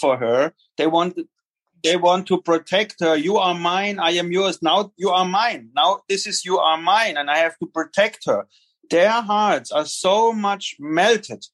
For her. They want they want to protect her. You are mine, I am yours. Now you are mine. Now this is you are mine, and I have to protect her. Their hearts are so much melted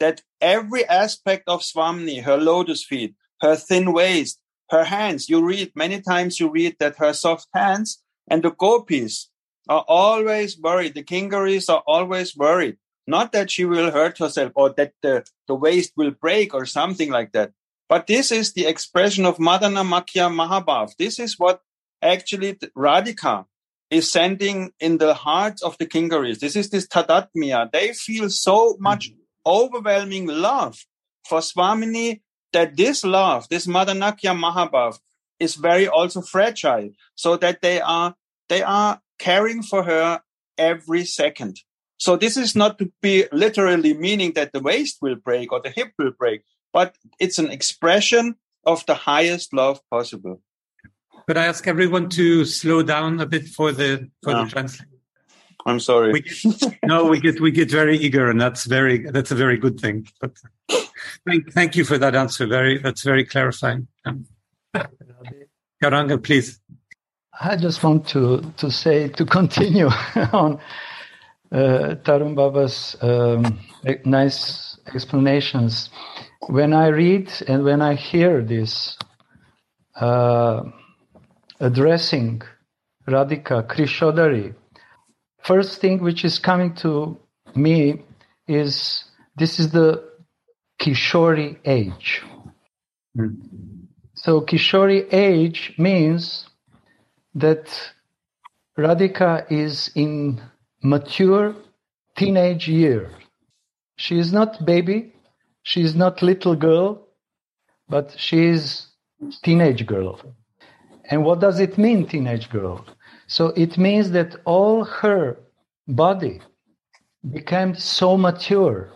that every aspect of Swamini, her lotus feet, her thin waist, her hands, you read many times you read that her soft hands and the gopis are always worried. The kinkaris are always worried. Not that she will hurt herself or that the, the waist will break or something like that. But this is the expression of Madana Makhya Mahabhav. This is what actually Radhika is sending in the hearts of the Kinkaris. This is this Tadatmya. They feel so much mm-hmm. Overwhelming love for Swamini that this love, this Madanakya Mahabhav, is very also fragile, so that they are they are caring for her every second. So this is not to be literally meaning that the waist will break or the hip will break, but it's an expression of the highest love possible. Could I ask everyone to slow down a bit for the for Yeah. the translation? I'm sorry. We get, no, we get we get very eager, and that's very that's a very good thing. But thank thank you for that answer. Very that's very clarifying. Um, Gauranga, please. I just want to, to say, to continue on uh, Tarun Baba's um, nice explanations. When I read and when I hear this uh, addressing Radhika Krishodari, first thing which is coming to me is this is the Kishori age. Hmm. So Kishori age means that Radhika is in mature teenage year. She is not baby, she is not little girl, but she is teenage girl. And what does it mean, teenage girl? So it means that all her body became so mature.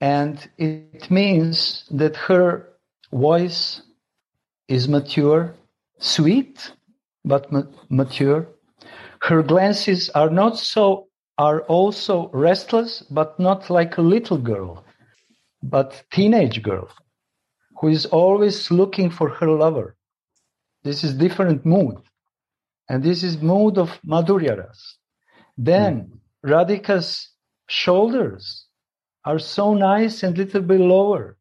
And it means that her voice is mature, sweet, but ma- mature. Her glances are not so, are also restless, but not like a little girl, but teenage girl who is always looking for her lover. This is different mood. And this is mood of Madhurya Ras. Then hmm. Radhika's shoulders are so nice and little bit lower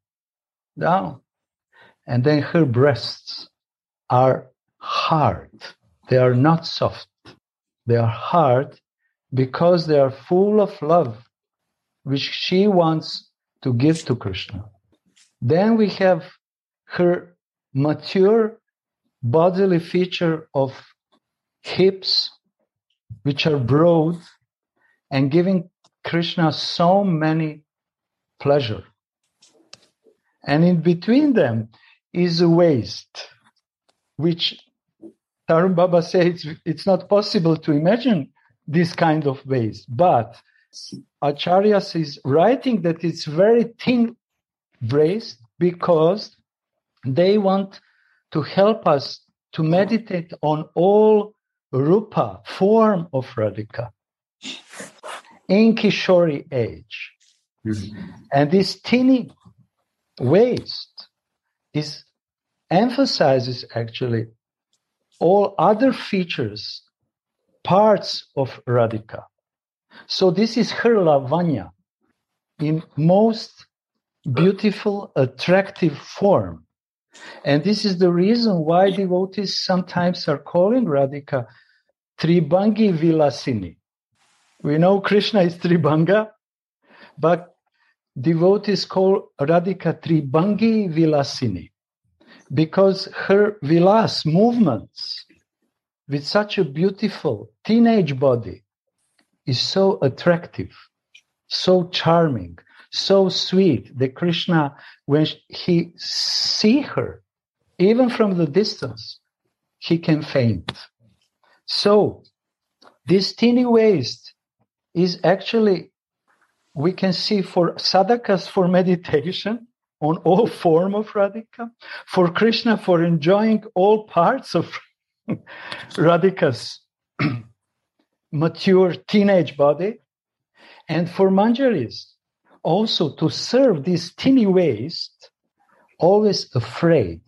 down. And then her breasts are hard. They are not soft. They are hard because they are full of love, which she wants to give to Krishna. Then we have her mature bodily feature of hips, which are broad and giving Krishna so many pleasure. And in between them is a waist, which Tarun Baba says it's not possible to imagine this kind of waste. But Acharya is writing that it's very thin waist because they want to help us to meditate on all rupa, form of Radhika in Kishori age. Mm-hmm. And this teeny waist is emphasizes actually all other features, parts of Radhika. So this is her lavanya in most beautiful, attractive form. And this is the reason why devotees sometimes are calling Radhika Tribangi Vilasini. We know Krishna is Tribanga, but devotees call Radhika Tribangi Vilasini because her vilas movements with such a beautiful teenage body is so attractive, so charming, so sweet that Krishna, when he see her, even from the distance, he can faint. So this teeny waist is actually we can see for sadhakas for meditation on all form of radhika, for Krishna for enjoying all parts of radhika's mature teenage body, and for manjaris also to serve this teeny waist, always afraid.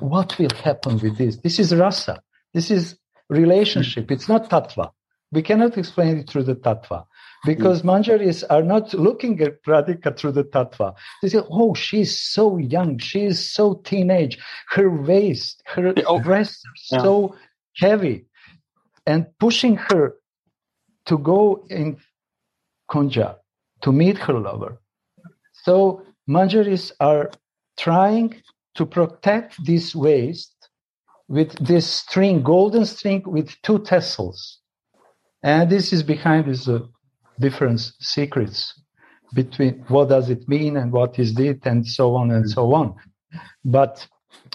What will happen with this? This is rasa. This is relationship. It's not tattva. We cannot explain it through the tattva because hmm. manjaris are not looking at Radhika through the tattva. They say, "Oh, she's so young. She is so teenage. Her waist, her Oh, breasts are yeah. so heavy, and pushing her to go in kunja to meet her lover." So manjaris are trying to protect this waist with this string, golden string with two tassels. And this is behind this uh, different secrets between what does it mean and what is it and so on and so on. But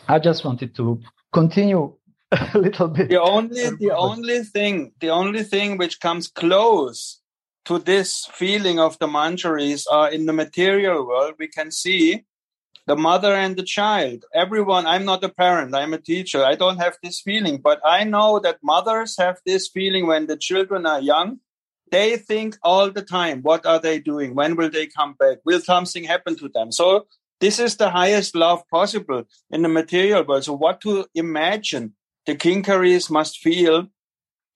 I just wanted to continue a little bit. the only the only thing the only thing which comes close to this feeling of the manjaris are in the material world we can see the mother and the child. Everyone i'm not a parent i'm a teacher. I don't have this feeling but i know that mothers have this feeling when the children are young. They think all the time what are they doing? When will they come back? Will something happen to them? So this is the highest love possible in the material world. So what to imagine the kinkaris must feel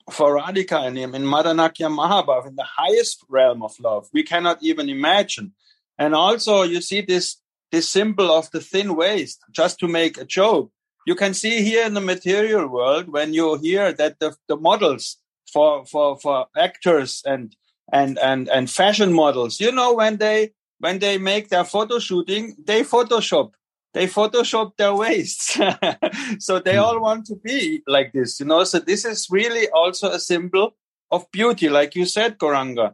for Radhika and him in Madanakya Mahabhav in the highest realm of love. We cannot even imagine. And also you see this, this symbol of the thin waist, just to make a joke. You can see here in the material world when you hear that the, the models for, for, for actors and, and, and, and fashion models, you know, when they, when they make their photo shooting, they Photoshop. They photoshop their waists so they hmm. all want to be like this you know? So this is really also a symbol of beauty like you said Gauranga.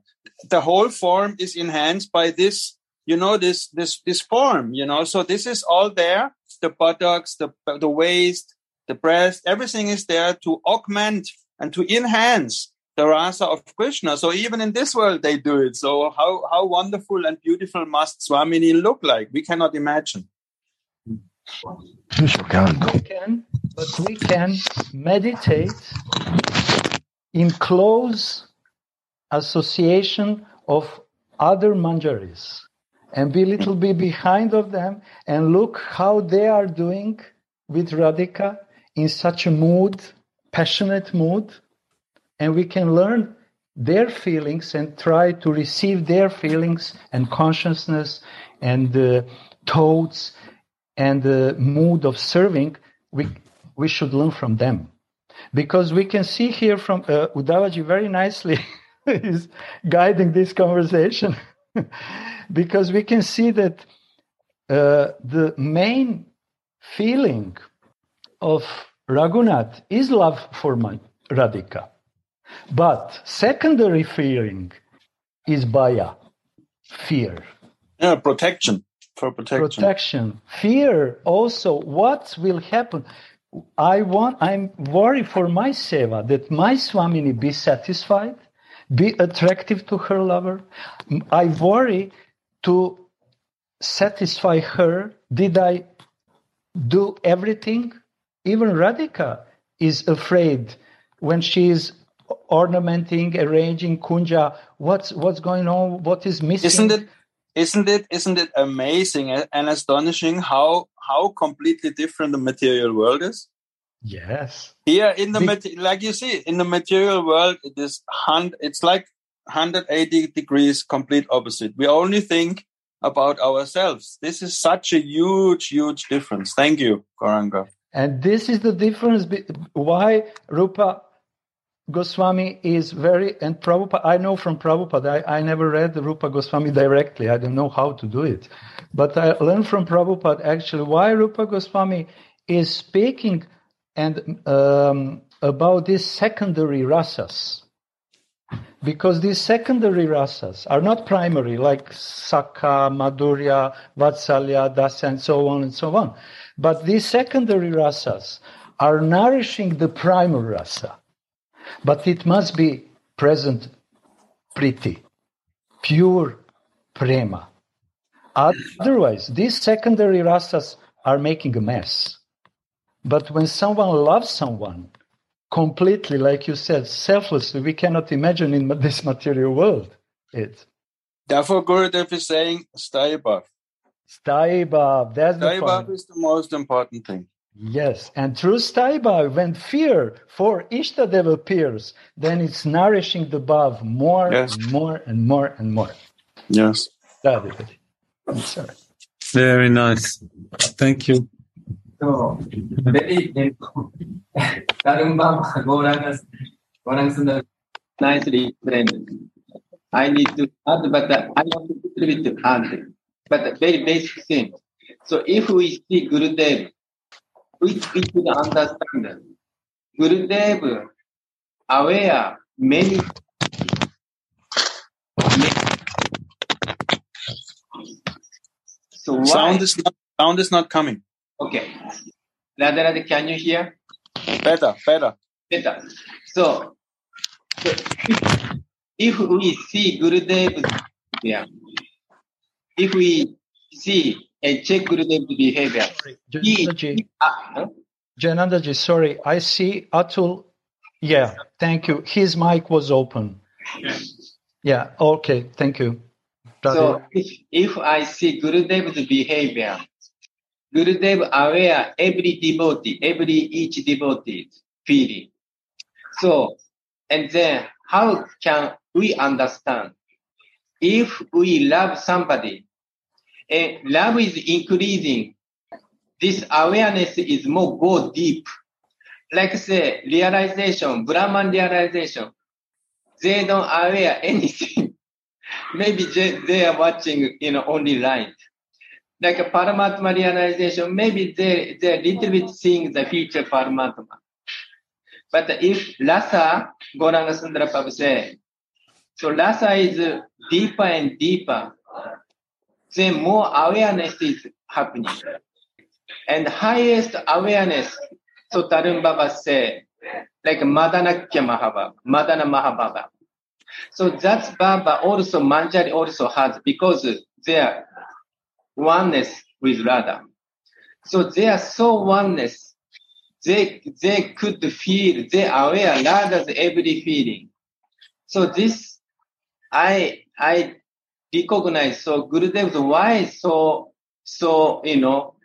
The whole form is enhanced by this you know this this this form you know? So this is all there the buttocks the the waist the breast everything is there to augment and to enhance the rasa of krishna. So even in this world they do it. So how how wonderful and beautiful must swamini look like? We cannot imagine. We can, but we can meditate in close association of other manjaris and be a little bit behind of them and look how they are doing with Radhika in such a mood, passionate mood, and we can learn their feelings and try to receive their feelings and consciousness and uh, thoughts and the mood of serving, we, we should learn from them. Because we can see here from uh, Udavaji very nicely is guiding this conversation. because we can see that uh, the main feeling of Raghunath is love for Radhika. But secondary feeling is bhaya, fear. Yeah protection for protection. Protection. Fear also what will happen? I want i'm worried for my seva that my swamini be satisfied be attractive to her lover. I worry to satisfy her. Did i do everything? Even radhika is afraid when she is ornamenting arranging kunja. What's what's going on? What is missing? Isn't it isn't it isn't it amazing and astonishing how how completely different the material world is yes. Here in the like you see in the material world it is hun- it's like 180 degrees complete opposite. We only think about ourselves. This is such a huge huge difference. Thank you Gauranga. And this is the difference be- why Rupa Goswami is very, and Prabhupada, I know from Prabhupada, I, I never read Rupa Goswami directly. I don't know how to do it. But I learned from Prabhupada actually why Rupa Goswami is speaking and um, about these secondary rasas. Because these secondary rasas are not primary, like Sakha, Madhurya, Vatsalya, Dasa, and so on and so on. But these secondary rasas are nourishing the primary rasa. But it must be present, pretty, pure prema. Otherwise, these secondary rasas are making a mess. But when someone loves someone completely, like you said, selflessly, we cannot imagine in this material world it. Therefore, Gurudev is saying, stay above. Stay above. That's the Stay above is the most important thing. Yes, and through stay above, when fear for Ishtadev appears, then it's nourishing the above more Yes. and more and more and more. Yes. Sorry. Very nice. Thank you. So, very, Gauranga, Gauranga Sundar nicely explained. I need to add, but I want to put a little to add, but very basic thing. So if we see Gurudev, we, we could understand Gurudev aware many, so? Sound is not, sound is not coming. Okay. Radha Radha, can you hear? Better, better. Better. So, so if, if we see Gurudev there, if we see and check Gurudev's behavior, he, Janandaji, uh. Janandaji, sorry, I see Atul. Yeah, thank you. His mic was open. Yeah, okay, thank you. so if, if I see Gurudev's behavior, Gurudev aware every devotee, every each devotee feeling. So, and then how can we understand? If we love somebody, and love is increasing, this awareness is more go deep. Like say realization, Brahman realization, they don't aware anything. Maybe they, they are watching, you know, only light like a Paramatma realization, maybe they, they're little bit seeing the future Paramatma. But if Rasa, Gauranga Sundara Prabhu say, so Rasa is deeper and deeper, then more awareness is happening. And highest awareness, so Tarun Baba say, like Madanakya Mahababa, Madana Mahababa. So that's Baba also, Manjari also has, because they are oneness with Radha. So they are so oneness. They, they could feel, they are aware Radha's every feeling. So this, I, I recognize, so Gurudev's why so, so, you know,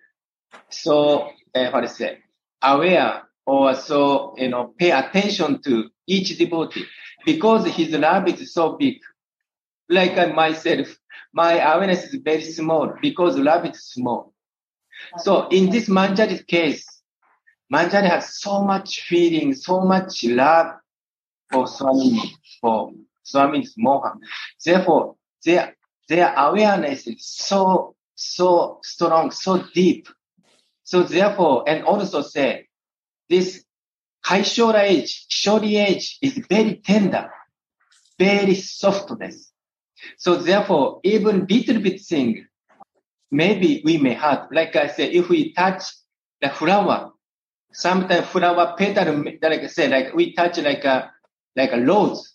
so, uh, what is it, aware or so, you know, pay attention to each devotee because his love is so big. Like myself, my awareness is very small because love is small. So in this Manjari case, Manjari has so much feeling, so much love for Swami, for Swami's Mohan. Therefore, their, their awareness is so, so strong, so deep. So therefore, and also say, this Kaishora age, Shori age is very tender, very softness. So therefore, even little bit thing, maybe we may hurt. Like I said, if we touch the flower, sometimes flower petal, like I said, like we touch like a, like a rose.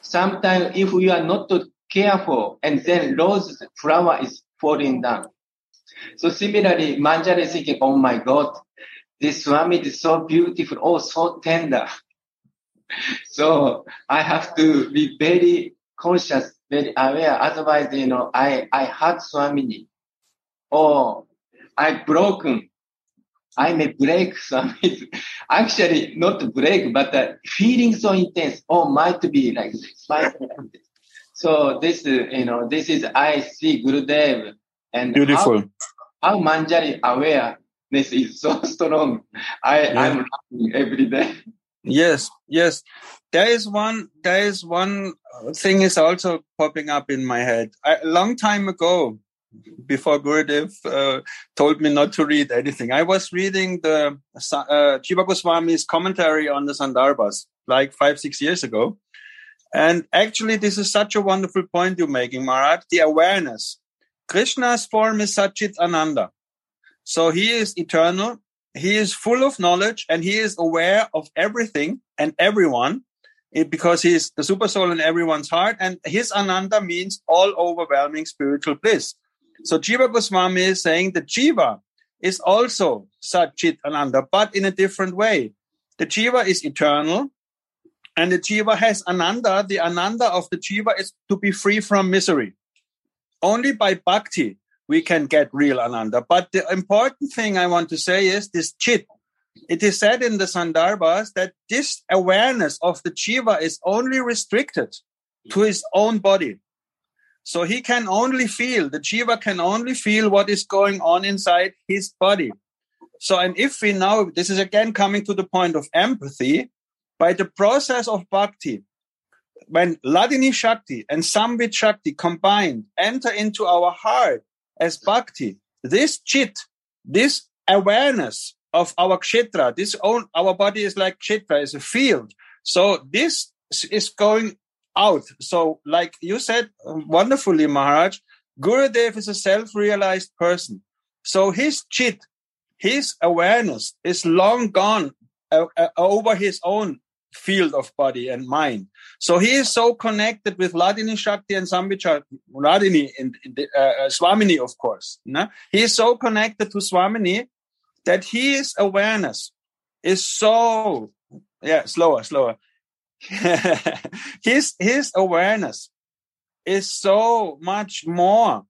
Sometimes if we are not careful and then rose flower is falling down. So similarly, Manjari is thinking, oh my God, this Swami is so beautiful, oh, so tender. So I have to be very conscious, very aware. Otherwise, you know, I, I hurt Swamini or I broken. I may break Swami. Actually, not break, but uh, feeling so intense. Oh, might be like this. Might be like this. So this, you know, this is I see Gurudev and Beautiful. how, how Manjari awareness is so strong. I, Yeah. I'm laughing every day. Yes, yes. There is one. There is one thing is also popping up in my head. I, a long time ago, before Gurudev uh, told me not to read anything, I was reading the uh, Goswami's commentary on the Sandarbhas like five, six years ago. And actually, this is such a wonderful point you're making, Marat. The awareness. Krishna's form is Satchit Ananda. So he is eternal he is full of knowledge and he is aware of everything and everyone eh, because he is the super soul in everyone's heart, and his Ananda means all overwhelming spiritual bliss. So Jiva Goswami is saying that Jiva is also Satchit Ananda, but in a different way. The Jiva is eternal, and the Jiva has Ananda. The Ananda of the Jiva is to be free from misery. Only by bhakti we can get real Ananda. But the important thing I want to say is this Chit. It is said in the Sandarbhas that this awareness of the Jiva is only restricted to his own body. So he can only feel, the Jiva can only feel what is going on inside his body. So, and if we now, this is again coming to the point of empathy, by the process of bhakti, when Ladini Shakti and Samvit Shakti combined enter into our heart as bhakti, this chit, this awareness of our kshetra, this own, our body is like kshetra, is a field. So this is going out. So, like you said um, wonderfully, Maharaj, Gurudev is a self-realized person. So his chit, his awareness is long gone uh, uh, over his own field of body and mind. So he is so connected with Ladini Shakti and Samvichar, Ladini and uh, uh, Swamini, of course. no? He is so connected to Swamini that his awareness is so, yeah, slower, slower. his, his awareness is so much more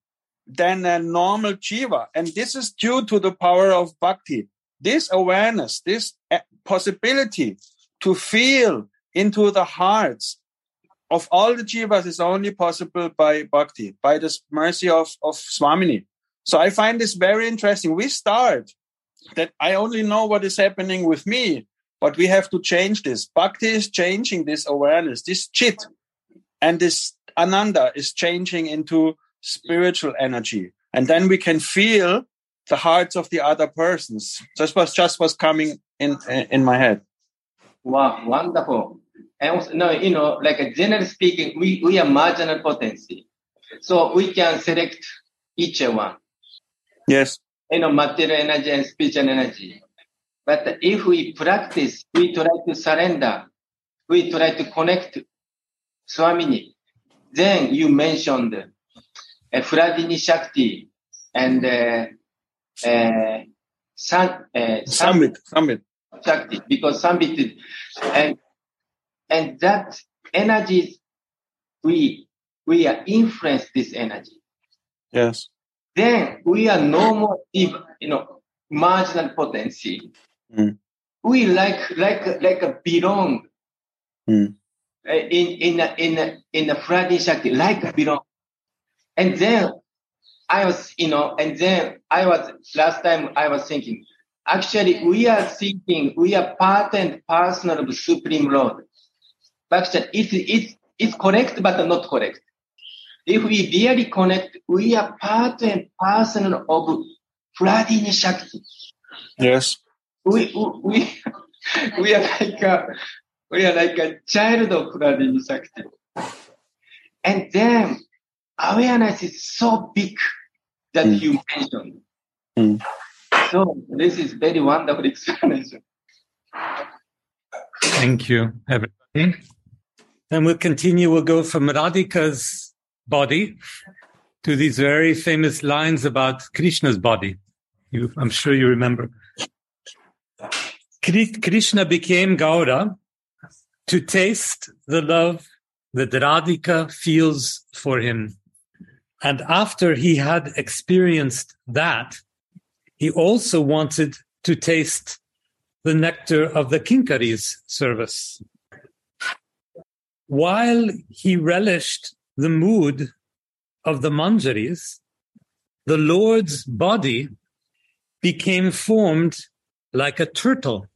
than a normal jiva. And this is due to the power of bhakti. This awareness, this uh, possibility to feel into the hearts of all the jivas is only possible by bhakti, by the mercy of, of Swamini. So I find this very interesting. We start that I only know what is happening with me, but we have to change this. Bhakti is changing this awareness, this chit, and this ananda is changing into spiritual energy. And then we can feel the hearts of the other persons. This was just was coming in in my head. Wow, wonderful. And also, no, you know, like generally speaking, we, we are marginal potency. So we can select each one, Yes. you know, material energy and spiritual energy. But if we practice, we try to surrender, we try to connect Swamini. Then you mentioned uh, Hladini Shakti and uh, uh, San, uh, Samvit. Samvit. Shakti because is, and and that energy we we are influence this energy. Yes. Then we are no more deep, you know, marginal potency. Mm. We like like like a belong Mm. in in a, in a, in a Hladini Shakti like a belong. And then I was, you know, and then I was last time I was thinking, actually we are thinking we are part and parcel of the Supreme Lord. But actually it's it's it's correct but not correct. If we really connect, we are part and parcel of Hladini Shakti. Yes. We we we are like a we are like a child of Hladini Shakti. And then awareness is so big that Mm. you mentioned. Mm. So this is very wonderful explanation. Thank you, everybody. And we'll continue. We'll go from Radhika's body to these very famous lines about Krishna's body. You, I'm sure you remember. Krishna became Gaura to taste the love that Radhika feels for him. And after he had experienced that, he also wanted to taste the nectar of the Kinkari's service. While he relished the mood of the Manjaris, the Lord's body became formed like a turtle,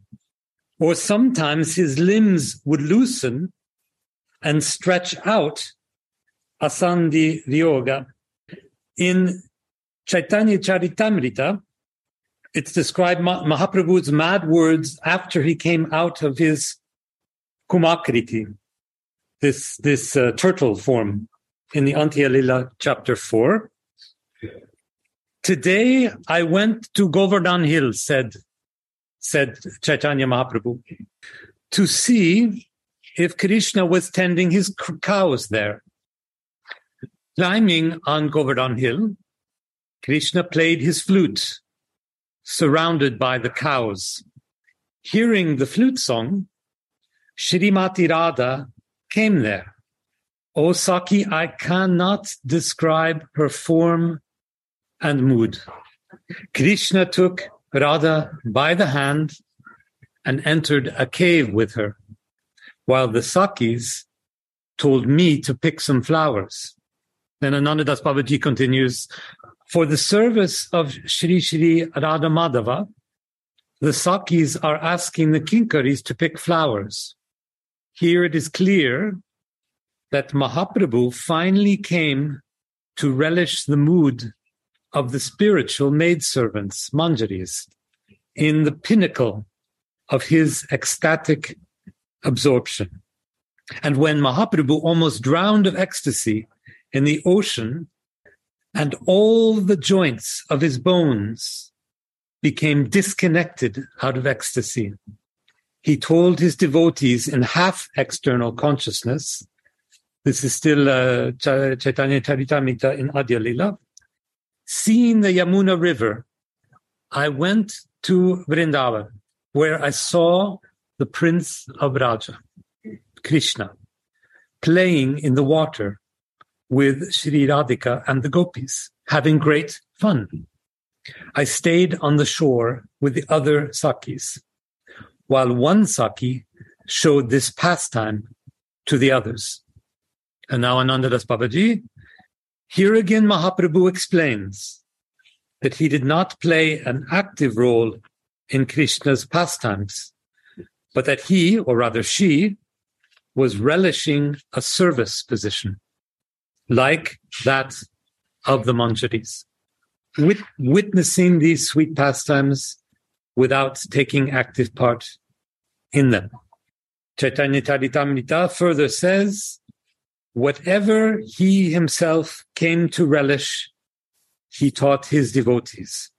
or sometimes his limbs would loosen and stretch out asandi vyoga. In Chaitanya Charitamrita, it's described Mahaprabhu's mad words after he came out of his kurmakriti, this this uh, turtle form in the Antya Lila chapter four. Today I went to Govardhan Hill, said said Chaitanya Mahaprabhu, to see if Krishna was tending his cows there. Climbing on Govardhan Hill, Krishna played his flute, surrounded by the cows. Hearing the flute song, Shrimati Radha came there. O Saki, I cannot describe her form and mood. Krishna took Radha by the hand and entered a cave with her, while the Sakis told me to pick some flowers. Then Ananta Das Babaji continues, for the service of Shri Shri Radha Madhava, the Sakis are asking the Kinkaris to pick flowers. Here it is clear that Mahaprabhu finally came to relish the mood of the spiritual maidservants, manjaris, in the pinnacle of his ecstatic absorption. And when Mahaprabhu almost drowned of ecstasy in the ocean, and all the joints of his bones became disconnected out of ecstasy, he told his devotees in half external consciousness, this is still uh, Chaitanya Charitamrita in Adya Lila, seeing the Yamuna River, I went to Vrindavan, where I saw the Prince of Vraja, Krishna, playing in the water with Sri Radhika and the gopis, having great fun. I stayed on the shore with the other Sakis, while one Saki showed this pastime to the others. And now Ananta Das Babaji, here again Mahaprabhu explains that he did not play an active role in Krishna's pastimes, but that he, or rather she, was relishing a service position like that of the Manjaris, Wit- witnessing these sweet pastimes without taking active part in them. Chaitanya Charitamrita further says, whatever he himself came to relish, he taught his devotees.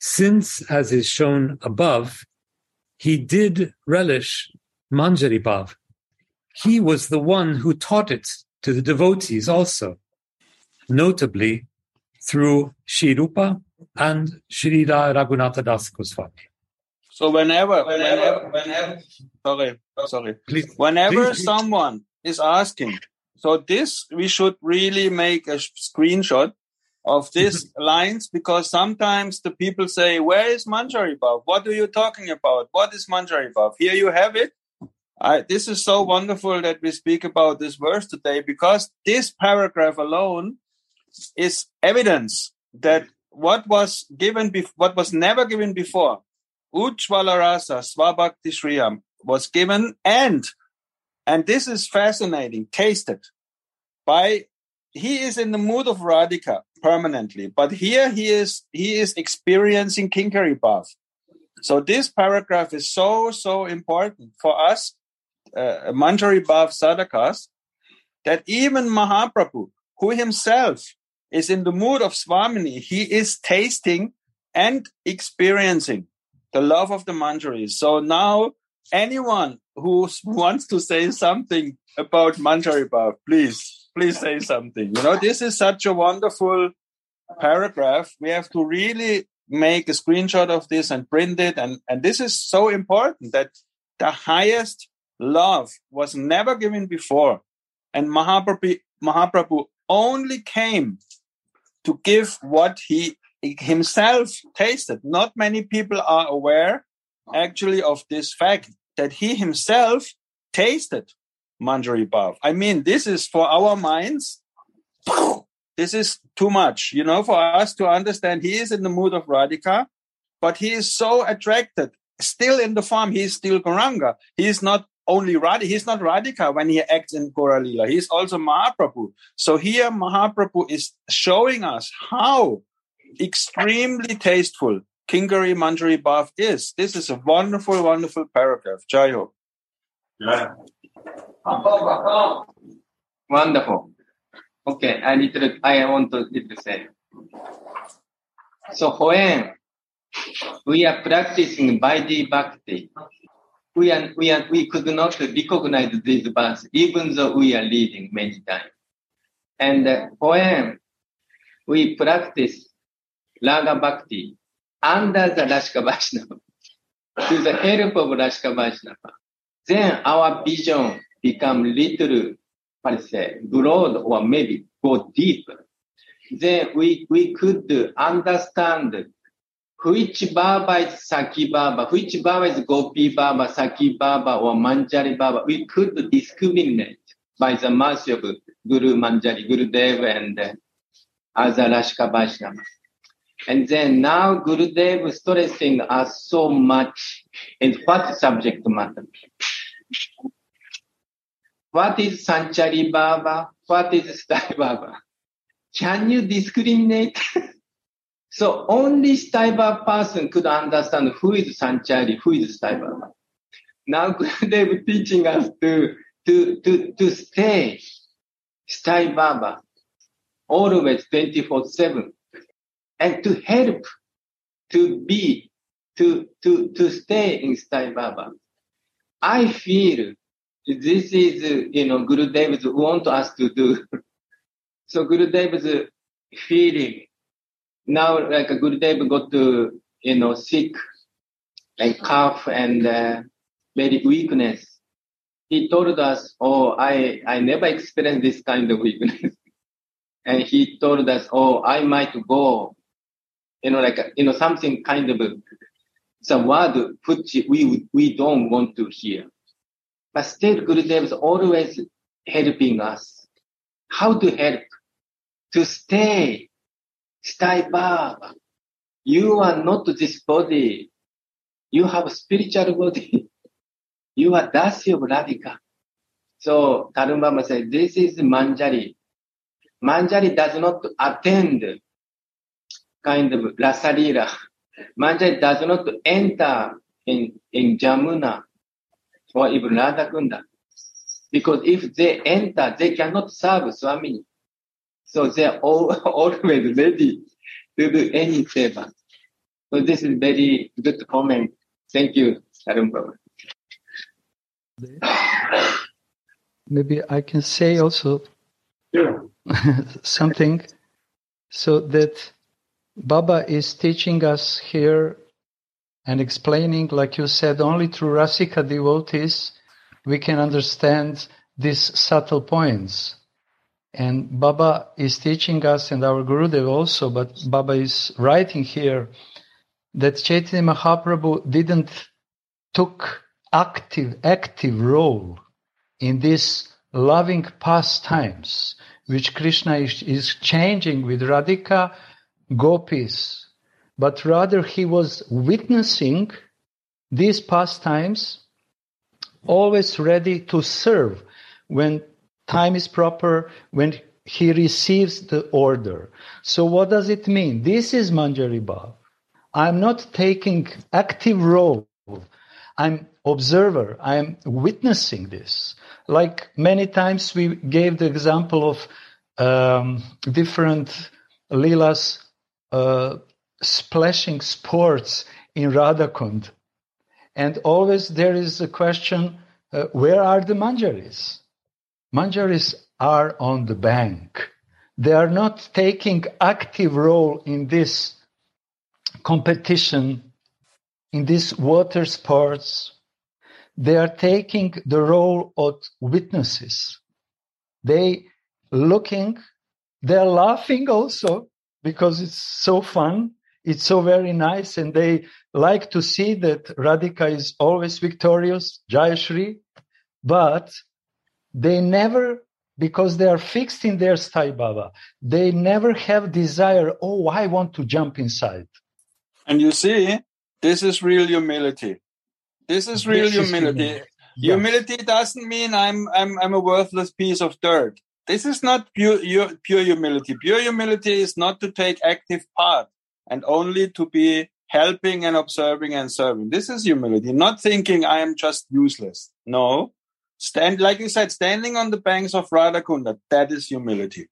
Since, as is shown above, he did relish Manjari Bhav, he was the one who taught it to the devotees also, notably through Shri Rupa and Shri Ra- Raghunatha Das Goswami. So whenever, whenever, whenever, sorry, sorry. Please, Whenever please, please. someone is asking, so this we should really make a screenshot of mm-hmm. these lines because sometimes the people say, "Where is Manjari Bhav? What are you talking about? What is Manjari Bhav?" Here you have it. I, this is so wonderful that we speak about this verse today because this paragraph alone is evidence that what was given, bef- what was never given before, Ujjvalarasa Swabhakti Shriyam was given and, and this is fascinating, tasted by, he is in the mood of Radhika permanently, but here he is, he is experiencing Kinkari Bhav. So this paragraph is so, so important for us, uh, Manjari Bhav Sadhakas, that even Mahaprabhu, who himself is in the mood of Swamini, he is tasting and experiencing the love of the Manjari. So now anyone who wants to say something about Manjari Bhav, please, please say something. You know, this is such a wonderful paragraph. We have to really make a screenshot of this and print it. And, and this is so important that the highest love was never given before. And Mahaprabhu, Mahaprabhu only came to give what he himself tasted. Not many people are aware actually of this fact that he himself tasted Manjari Bhav. I mean, this is for our minds. This is too much, you know, for us to understand. He is in the mood of Radhika, but he is so attracted. Still in the form, he is still Gauranga. He is not only Radhika. He's not Radhika when he acts in Gauralila. He is also Mahaprabhu. So here Mahaprabhu is showing us how extremely tasteful Kinkari Manjari Bhav is. This is a wonderful, wonderful paragraph. Jai Ho. Wonderful. Okay, I little, I want to little say. So when we are practicing Vaidhi Bhakti, we are, we are, we could not recognize this verse, even though we are reading many times. And uh, when we practice Raga Bhakti under the Rashka Vaishnava, to the help of Rashka Vaishnava, then our vision become little, to say, broad or maybe go deeper. Then we, we could understand which Baba is Saki Baba, which Baba is Gopi Baba, Saki Baba, or Manjari Baba. We could discriminate by the mercy of Guru Manjari, Guru Dev, and uh, other Vaishnava. And then now Guru Dev stressing us so much in what subject matter. What is Sanchari Baba? What is Stai Baba? Can you discriminate? so only Baba person could understand who is Sanchari, who is Baba. Now Gurudev teaching us to, to, to, to stay Stai Baba always 24-7 and to help to be, to, to, to stay in Stai Baba. I feel this is, you know, Guru Gurudev's want us to do. so Guru Gurudev's feeling now, like a good Gurudev got to, you know, sick, like cough and uh, very weakness. He told us, "Oh, I I never experienced this kind of weakness," and he told us, "Oh, I might go, you know, like you know, something kind of some word which we we don't want to hear." But still, Gurudev is always helping us. How to help? To stay. Stay Baba. You are not this body. You have spiritual body. you are Dasi of Radhika. So Tarun Baba said, this is Manjari. Manjari does not attend kind of Rasalila. Manjari does not enter in, in Jamuna or even Radha Kunda. Because if they enter, they cannot serve Swami. So they are all, always ready to do any favor. So this is very good comment. Thank you, Tarun Maybe I can say also Sure. something so that Baba is teaching us here and explaining, like you said, only through Rasika devotees we can understand these subtle points. And Baba is teaching us, and our Gurudev also, but Baba is writing here that Chaitanya Mahaprabhu didn't took active active role in these loving pastimes which Krishna is, is changing with Radhika gopis, but rather he was witnessing these pastimes, always ready to serve when time is proper, when he receives the order. So what does it mean? This is Manjari Bhav. I'm not taking active role. I'm observer. I'm witnessing this. Like many times we gave the example of um, different lilas uh, splashing sports in Radhakund. And always there is a question, uh, where are the manjaris? Manjaris are on the bank. They are not taking active role in this competition, in these water sports. They are taking the role of witnesses. They looking, they're laughing also because it's so fun. It's so very nice. And they like to see that Radhika is always victorious, Jayashri, but they never, because they are fixed in their Stai Baba, they never have desire, oh, I want to jump inside. And you see, this is real humility. This is real This is humility. humility. Humility doesn't mean I'm I'm I'm a worthless piece of dirt. This is not pure, pure humility. Pure humility is not to take active part and only to be helping and observing and serving. This is humility, not thinking I am just useless. No. Stand like you said, standing on the banks of Radhakunda, that is humility.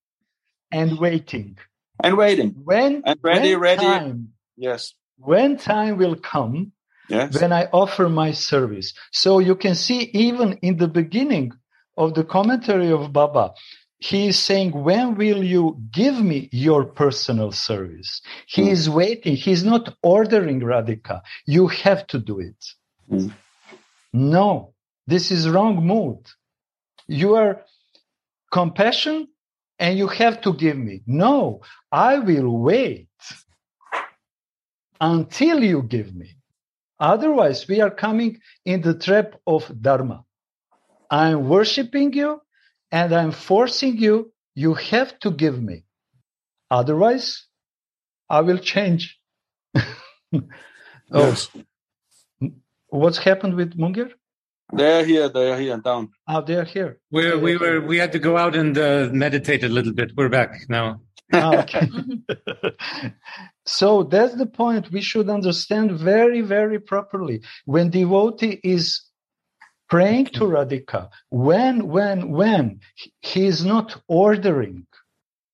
And waiting. And waiting. When, And ready, when ready. time Yes. when time will come Yes. when I offer my service. So you can see even in the beginning of the commentary of Baba, he is saying, when will you give me your personal service? He Mm. is waiting. He's not ordering Radhika. You have to do it. Mm. No, this is wrong mood. You are compassion and you have to give me. No, I will wait until you give me. Otherwise, we are coming in the trap of Dharma. I'm worshiping you and I'm forcing you. You have to give me. Otherwise, I will change. oh, Yes. what's happened with Munger? They're here, they're here, and down. Oh, they're here. We're, we were we had to go out and uh, meditate a little bit. We're back now. Ah, okay. so that's the point. We should understand very, very properly. When devotee is praying to Radhika, when, when, when, he is not ordering.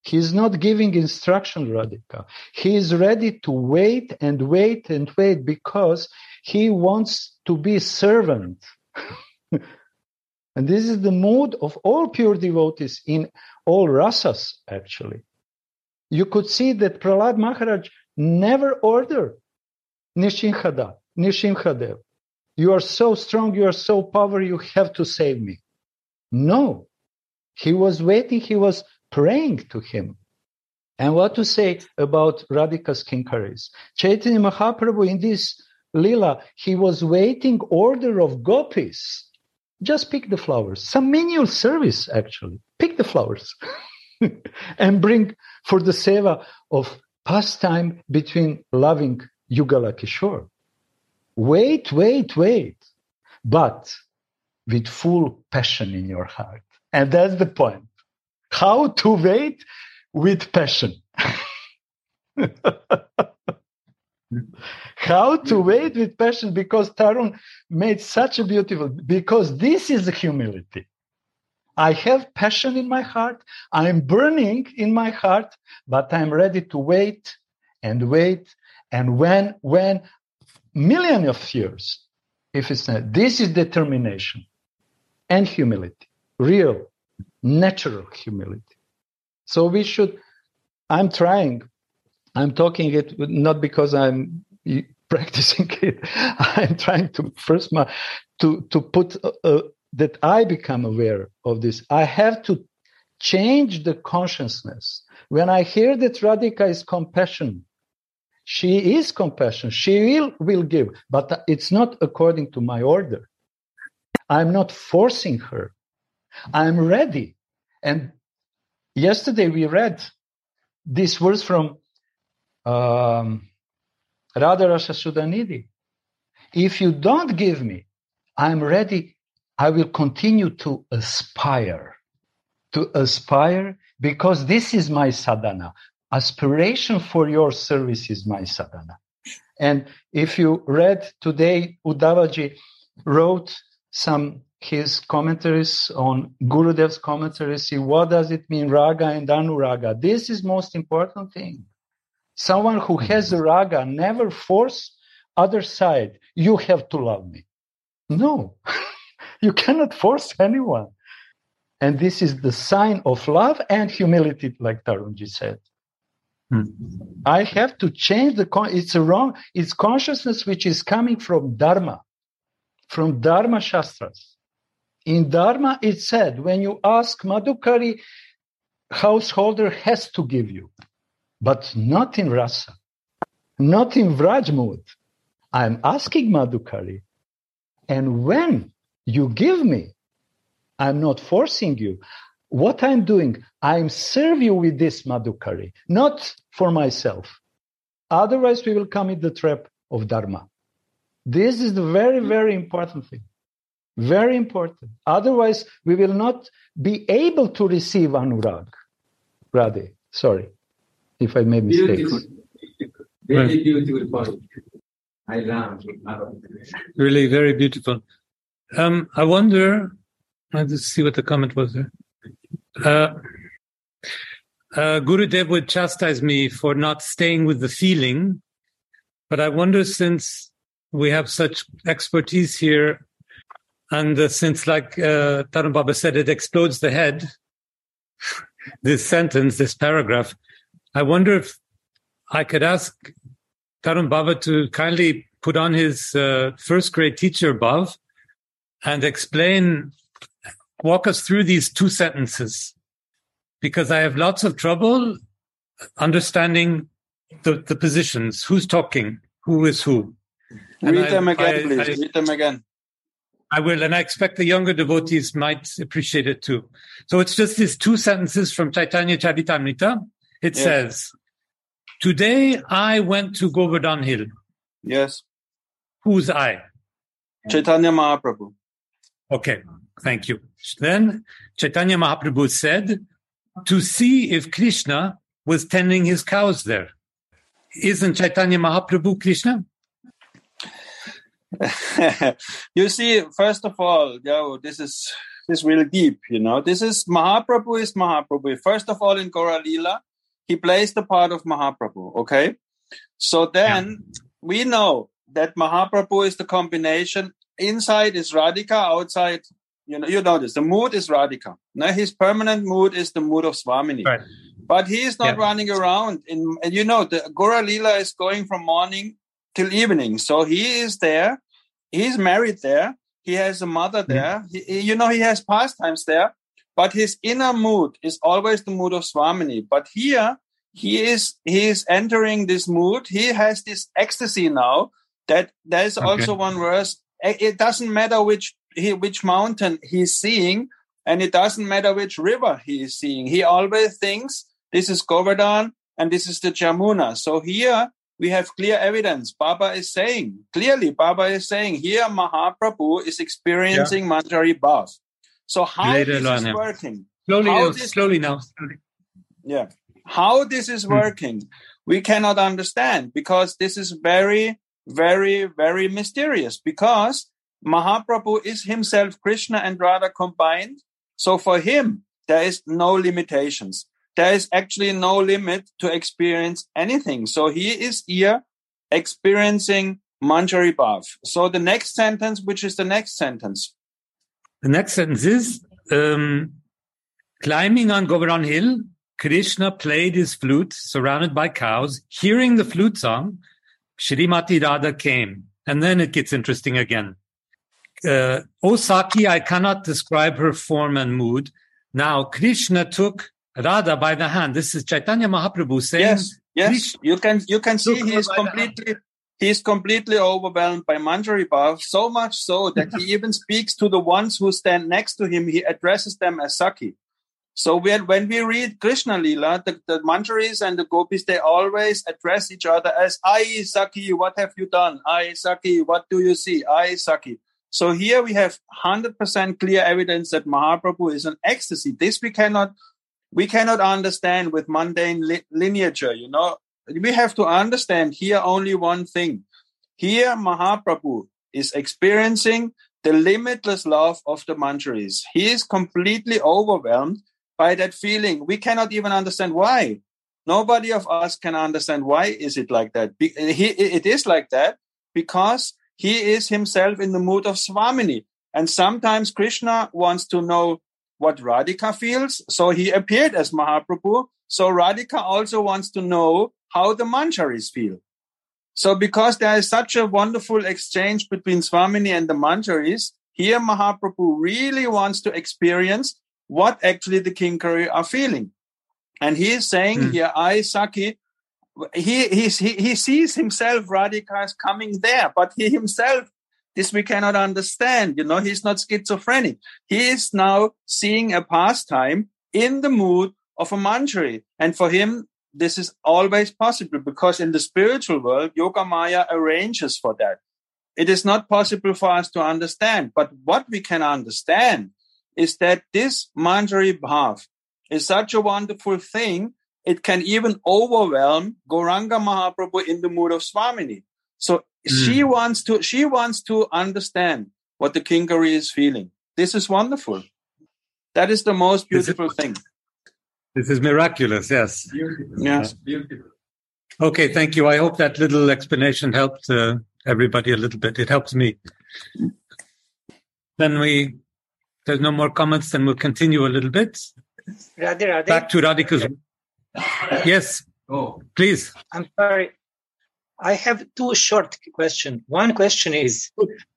He is not giving instruction, Radhika. He is ready to wait and wait and wait because he wants to be servant. and this is the mood of all pure devotees in all rasas, actually you could see that Prahlad Maharaj never ordered Nishinhada, Nishimhadev. You are so strong, you are so powerful, you have to save me. No. He was waiting, he was praying to him. And what to say about Radhika's kinkaris? Chaitanya Mahaprabhu in this lila, he was waiting order of gopis. Just pick the flowers. Some menial service, actually. Pick the flowers. and bring for the seva of pastime between loving Yugala Kishore. Wait, wait, wait, but with full passion in your heart. And that's the point. How to wait with passion. How to wait with passion because Tarun made such a beautiful, because this is humility. I have passion in my heart. I'm burning in my heart, but I'm ready to wait and wait. And when, when million of years, if it's not, this is determination and humility, real, natural humility. So we should, I'm trying, I'm talking it not because I'm practicing it. I'm trying to first my, to, to put a, a that I become aware of this. I have to change the consciousness. When I hear that Radhika is compassion, she is compassion. She will, will give, but it's not according to my order. I'm not forcing her. I'm ready. And yesterday we read this verse from um, Radha Rasa Sudhanidhi. If you don't give me, I'm ready I will continue to aspire, to aspire because this is my sadhana. Aspiration for your service is my sadhana. And if you read today, Uddhavaji wrote some his commentaries on Gurudev's commentaries. See, what does it mean, raga and anuraga? This is most important thing. Someone who has a raga never force other side. You have to love me. No. You cannot force anyone. And this is the sign of love and humility, like Tarunji said. Hmm. I have to change the, con- it's a wrong, it's consciousness which is coming from Dharma, from Dharma Shastras. In Dharma, it said, when you ask Madhukari, householder has to give you, but not in rasa, not in Vraj mood. I'm asking Madhukari. And when you give me. I'm not forcing you. What I'm doing, I'm serve you with this madhukari, not for myself. Otherwise, we will come in the trap of dharma. This is the very, very important thing. Very important. Otherwise, we will not be able to receive anurag. Radhe, sorry if I made mistakes. Beautiful. Very beautiful point. I love Really, very beautiful. Um, I wonder, let's see what the comment was there. Uh, uh, Gurudev would chastise me for not staying with the feeling, but I wonder since we have such expertise here. And uh, since, like uh, Tarun Baba said, it explodes the head, this sentence, this paragraph, I wonder if I could ask Tarun Baba to kindly put on his uh, first grade teacher, Bhav, and explain, walk us through these two sentences. Because I have lots of trouble understanding the, the positions, who's talking, who is who. And Read I- them again, I- please. I- Read them again. I will, and I expect the younger devotees might appreciate it too. So it's just these two sentences from Chaitanya Charitamrita. It Yes. says, Today I went to Govardhan Hill. Yes. Who's I? Chaitanya Mahaprabhu. Okay, thank you. Then Chaitanya Mahaprabhu said, to see if Krishna was tending his cows there. Isn't Chaitanya Mahaprabhu Krishna? you see, first of all, yo, this is this is really deep, you know. This is Mahaprabhu is Mahaprabhu. First of all, in Gora Lila, he plays the part of Mahaprabhu. Okay, so then we know that Mahaprabhu is the combination. Inside is Radhika, outside, you know, you know this. The mood is Radhika. Now his permanent mood is the mood of Swamini. Right. But he is not Yeah. running around. In and you know, the Gora Lila is going from morning till evening. So he is there. He's married there. He has a mother mm-hmm. there. He, he- you know, he has pastimes there. But his inner mood is always the mood of Swamini. But here he is he is entering this mood. He has this ecstasy now. That there's Okay. also one verse. It doesn't matter which he, which mountain he's seeing, and it doesn't matter which river he is seeing. He always thinks this is Govardhan and this is the Jamuna. So here we have clear evidence. Baba is saying clearly, Baba is saying here Mahaprabhu is experiencing Manjari Bhav. So how Later this is working? Slowly, now, this- slowly now. Slowly. Yeah. How this is Hmm. working, we cannot understand because this is very, very, very mysterious because Mahaprabhu is himself Krishna and Radha combined. So for him, there is no limitations. There is actually no limit to experience anything. So he is here experiencing Manjari Bhav. So the next sentence, which is the next sentence. The next sentence is um, climbing on Govardhan Hill, Krishna played his flute surrounded by cows. Hearing the flute song, Shrimati Radha came. And then it gets interesting again. Uh, o Saki, I cannot describe her form and mood. Now, Krishna took Radha by the hand. This is Chaitanya Mahaprabhu saying, Yes, yes. Krishna- You can you can see he is completely he is completely overwhelmed by Manjari Bhav, so much so that he even speaks to the ones who stand next to him. He addresses them as Saki. So when when we read Krishna Lila, the, the Manjaris and the Gopis, they always address each other as I Saki, what have you done? I Saki, what do you see? I Saki. So here we have 100% clear evidence that Mahaprabhu is an ecstasy. This we cannot we cannot understand with mundane li- lineature, you know. We have to understand here only one thing. Here, Mahaprabhu is experiencing the limitless love of the Manjaris. He is completely overwhelmed by that feeling. We cannot even understand why. Nobody of us can understand why is it like that. It is like that because he is himself in the mood of Swamini. And sometimes Krishna wants to know what Radhika feels. So he appeared as Mahaprabhu. So Radhika also wants to know how the Manjaris feel. So because there is such a wonderful exchange between Swamini and the Manjaris, here Mahaprabhu really wants to experience what actually the Kinkari are feeling. And he is saying Hmm. here, I, Saki, he, he, he sees himself, Radhika is coming there, but he himself, this we cannot understand. You know, he's not schizophrenic. He is now seeing a pastime in the mood of a Manjari. And for him, this is always possible because in the spiritual world, Yoga Maya arranges for that. It is not possible for us to understand. But what we can understand is that this Manjari Bhav is such a wonderful thing. It can even overwhelm Gauranga Mahaprabhu in the mood of Swamini. So hmm. she wants to, she wants to understand what the Kinkari is feeling. This is wonderful. That is the most beautiful thing. This is miraculous, yes. Beautiful. Yes. Beautiful. Okay, thank you. I hope that little explanation helped uh, everybody a little bit. It helps me. Then we, there's no more comments, then we'll continue a little bit. Radhe, Radhe. Back to Radhika's. Yes, Oh, please. I'm sorry. I have two short questions. One question is,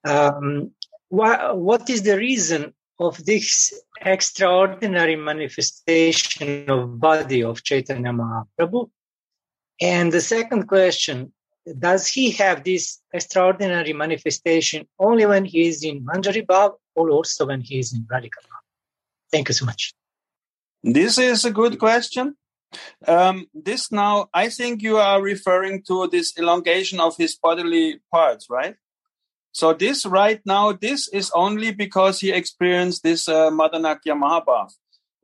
um, wha- what is the reason of this extraordinary manifestation of body of Chaitanya Mahaprabhu? And the second question, does he have this extraordinary manifestation only when he is in Manjari Bhav or also when he is in Radhika Bhav? Thank you so much. This is a good question. Um, this now, I think you are referring to this elongation of his bodily parts, right? So this right now, this is only because he experienced this uh, Madanakya Mahabhav.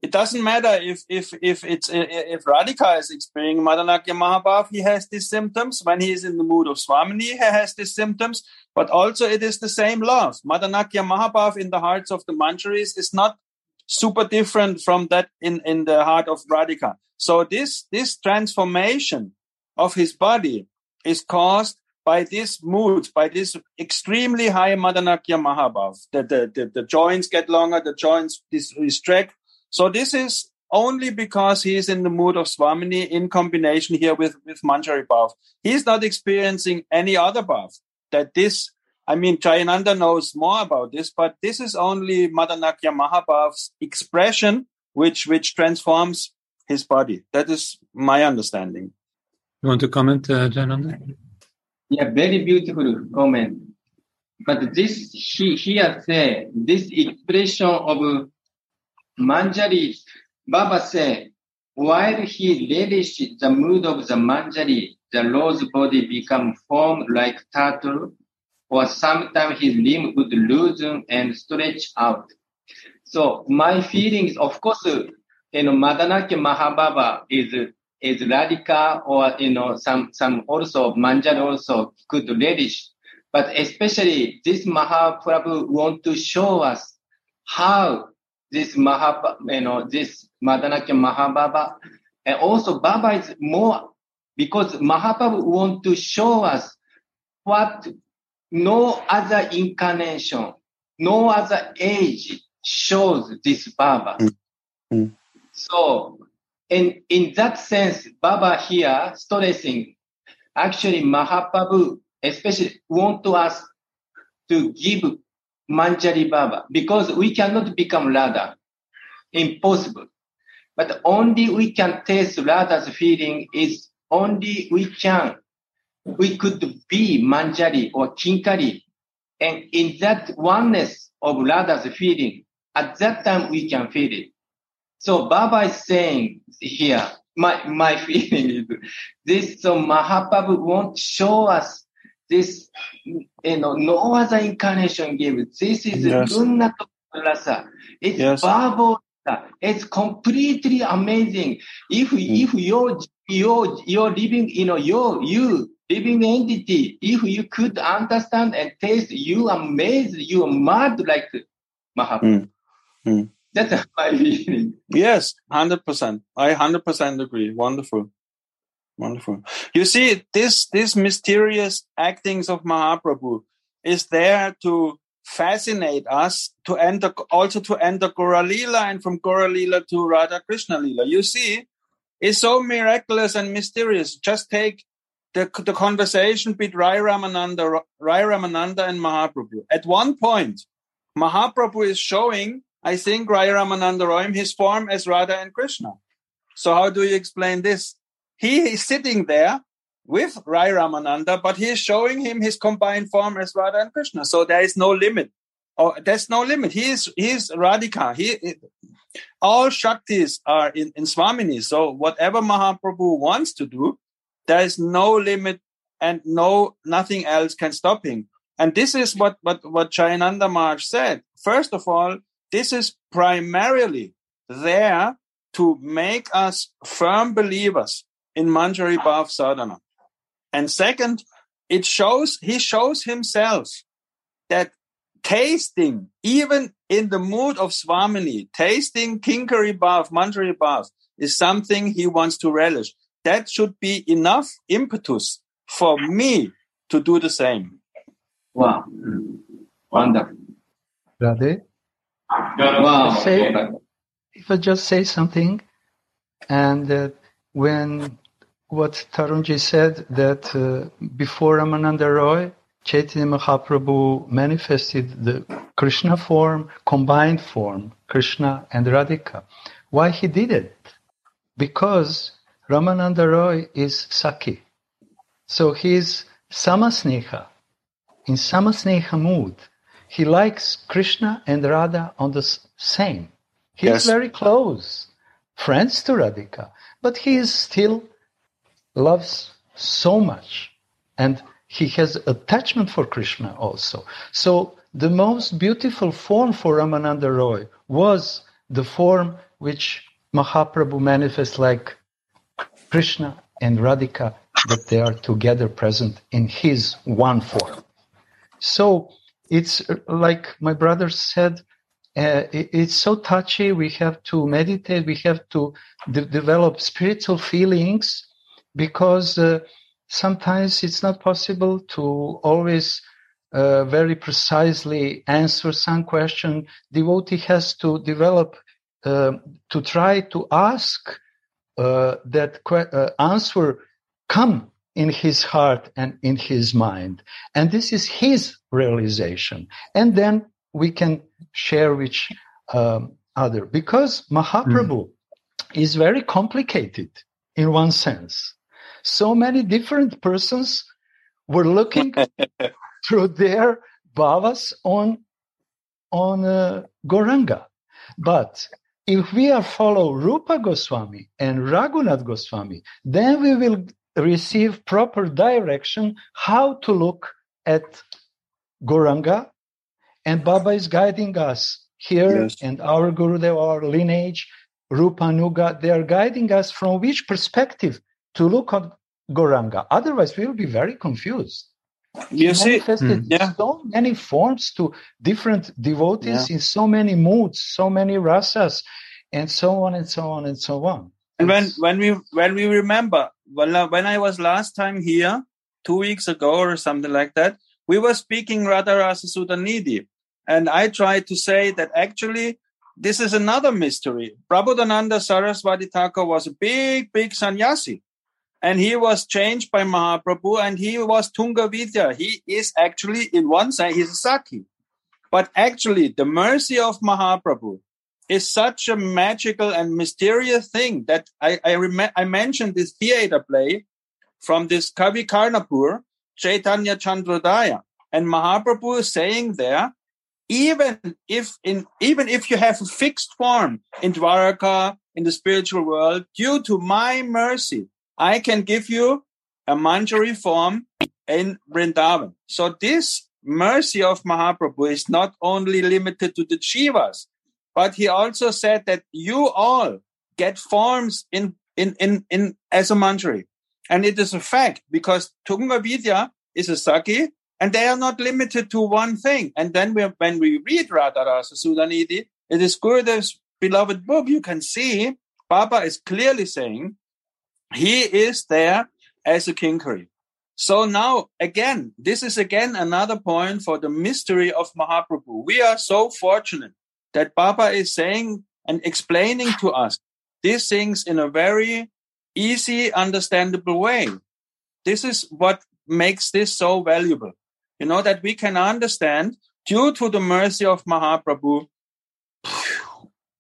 It doesn't matter if if if it's if Radhika is experiencing Madanakya Mahabhav, he has these symptoms. When he is in the mood of Swamini, he has these symptoms. But also, it is the same love. Madanakya Mahabhav in the hearts of the Manjaris is not super different from that in in the heart of Radhika. So this this transformation of his body is caused by this mood, by this extremely high Madanakya Mahabhav. The, the, the, the joints get longer, the joints dis- restrict. So this is only because he is in the mood of Swamini in combination here with, with Manjari Bhav. He is not experiencing any other Bhav. That this, I mean, Jayananda knows more about this, but this is only Madanakya Mahabhav's expression which, which transforms his body. That is my understanding. You want to comment, uh, Jayananda? Yeah, very beautiful comment. But this, he here say, this expression of Manjari, Baba say, while he relished the mood of the Manjari, the rose body become formed like turtle, or sometimes his limb would loosen and stretch out. So my feelings, of course, you know, Madanakya Mahababa is is Radhika or you know some some also Manjari also could relish, but especially this Mahaprabhu want to show us how this Mahab you know this Madanakya Mahababa and also Baba is more because Mahaprabhu want to show us what no other incarnation, no other age shows this Baba. Mm. So, in, in that sense, Baba here stressing, actually Mahaprabhu especially want to us to give Manjari Baba because we cannot become Radha. Impossible. But only we can taste Radha's feeling is only we can, we could be Manjari or Kinkari. And in that oneness of Radha's feeling, at that time we can feel it. So Baba is saying here, my, my feeling is this, so Mahaprabhu won't show us this, you know, no other incarnation gave. This is Yes. Rasa. It's Yes. Baba. It's completely amazing. If, Mm. if you're, you're, you're living, you know, you're, you, living entity, if you could understand and taste, you amazed, you are mad like Mahaprabhu. Mm. Mm. That's my feeling. Yes, hundred percent. I hundred percent agree. Wonderful, wonderful. You see, this this mysterious actings of Mahaprabhu is there to fascinate us to enter also to enter Goralila and from Goralila to Radha Krishna Lila. You see, it's so miraculous and mysterious. Just take the the conversation between Rai Ramananda, Rai Ramananda and Mahaprabhu. At one point, Mahaprabhu is showing, I think, Rai Ramananda Royam his form as Radha and Krishna. So how do you explain this? He is sitting there with Rai Ramananda, but he is showing him his combined form as Radha and Krishna. So there is no limit. Oh, there's no limit. He is he is Radhika. He all Shaktis are in, in Swamini. So whatever Mahaprabhu wants to do, there is no limit and no nothing else can stop him. And this is what what what Jayananda Maharaj said. First of all, this is primarily there to make us firm believers in Manjari Bhav Sadhana. And second, it shows, he shows himself that tasting, even in the mood of Swamini, tasting Kinkari Bhav, Manjari Bhav, is something he wants to relish. That should be enough impetus for me to do the same. Wow. Wonderful. Radhe, Wow. Say- if I just say something, and uh, when what Tarunji said that uh, before Ramananda Roy, Chaitanya Mahaprabhu manifested the Krishna form, combined form, Krishna and Radhika. Why he did it? Because Ramananda Roy is Saki. So he's Samasneha, in Samasneha mood. He likes Krishna and Radha on the same. He's Yes. very close, friends to Radhika, but he is still loves so much and he has attachment for Krishna also. So the most beautiful form for Ramananda Roy was the form which Mahaprabhu manifests like Krishna and Radhika, that they are together present in his one form. So it's uh, like my brother said, uh, it- it's so touchy. We have to meditate. We have to de- develop spiritual feelings because uh, sometimes it's not possible to always uh, very precisely answer some question. Devotee has to develop uh, to try to ask uh, that que- uh, answer come in his heart and in his mind. And this is his realization. And then we can share with um, other because Mahaprabhu is very complicated in one sense. So many different persons were looking through their bhavas on on uh, Gauranga. But if we are follow Rupa Goswami and Raghunath Goswami, then we will receive proper direction how to look at Gauranga. And Baba is guiding us here Yes. and our Guru, Gurudev, our lineage, Rupa Nuga, they are guiding us from which perspective to look at Gauranga. Otherwise, we will be very confused. You see, manifested hmm, Yeah. so many forms to different devotees in so many moods, so many rasas, and so on and so on and so on. And when when we when we remember when I, was last time here two weeks ago or something like that, we were speaking Radharasa Sudhanidhi, and I tried to say that actually this is another mystery. Prabodhananda Saraswati Thakur was a big big sannyasi, and he was changed by Mahaprabhu, and he was Tunga Vidya. He is actually in one sense he's a Saki, but actually the mercy of Mahaprabhu is such a magical and mysterious thing that I I, rem- I mentioned this theater play from this Kavi Karnapur, Chaitanya Chandrodaya, and Mahaprabhu is saying there, even if in even if you have a fixed form in Dwaraka in the spiritual world, due to my mercy, I can give you a Manjari form in Vrindavan. So this mercy of Mahaprabhu is not only limited to the Jivas, but he also said that you all get forms in in in, in as a manjari and it is a fact because tunga vidya is a saki and they are not limited to one thing. And then we, when we read radharasa sudhanidhi it is gurudev's beloved book. You can see baba is clearly saying he is there as a kinkari so now again this is again another point for the mystery of mahaprabhu. We are so fortunate that Baba is saying and explaining to us these things in a very easy, understandable way. This is what makes this so valuable. You know, that we can understand due to the mercy of Mahaprabhu.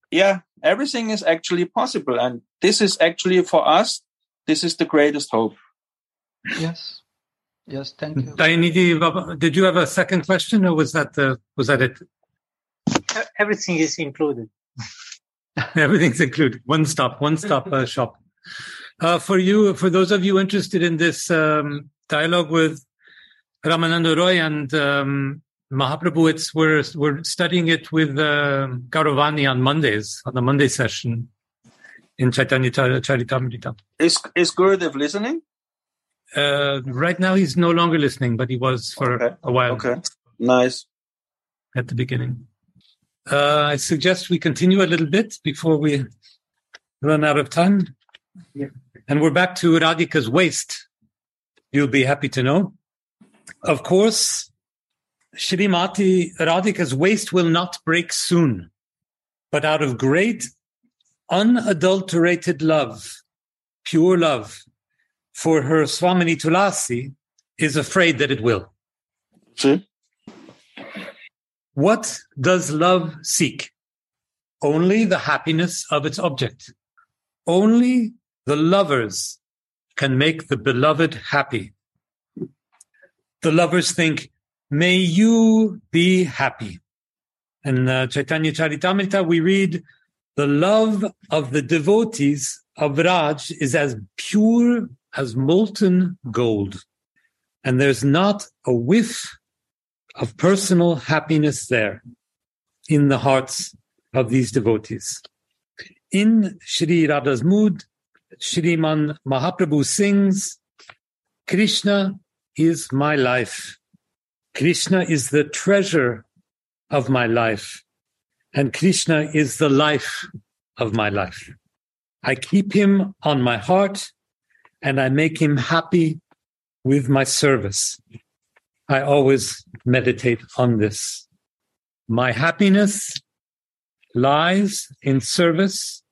Yeah, everything is actually possible. And this is actually for us, this is the greatest hope. Yes. Yes, thank you. Dayanidhi, Baba, did you have a second question or was that the, was that it? Everything is included. Everything's included. One stop, one stop uh, shop. Uh, for you, for those of you interested in this um, dialogue with Ramananda Roy and um, Mahaprabhu, it's we're we're studying it with uh, Gauravani on Mondays on the Monday session in Chaitanya Charitamrita. Is, is Gurudev listening? Uh, right now, he's no longer listening, but he was for Okay. a while Okay. Nice. at the beginning. Uh, I suggest we continue a little bit before we run out of time. And we're back to Radhika's waist. You'll be happy to know. Of course, Shrimati Radhika's waist will not break soon, but out of great unadulterated love, pure love for her Swamini Tulasi is afraid that it will. See? What does love seek? Only the happiness of its object. Only the lovers can make the beloved happy. The lovers think, may you be happy. In uh, Chaitanya Charitamrita, we read, the love of the devotees of Vraj is as pure as molten gold. And there's not a whiff of personal happiness there in the hearts of these devotees. In Shri Radha's mood, Shriman Mahaprabhu sings, Krishna is my life. Krishna is the treasure of my life. And Krishna is the life of my life. I keep him on my heart and I make him happy with my service. I always meditate on this. My happiness lies in service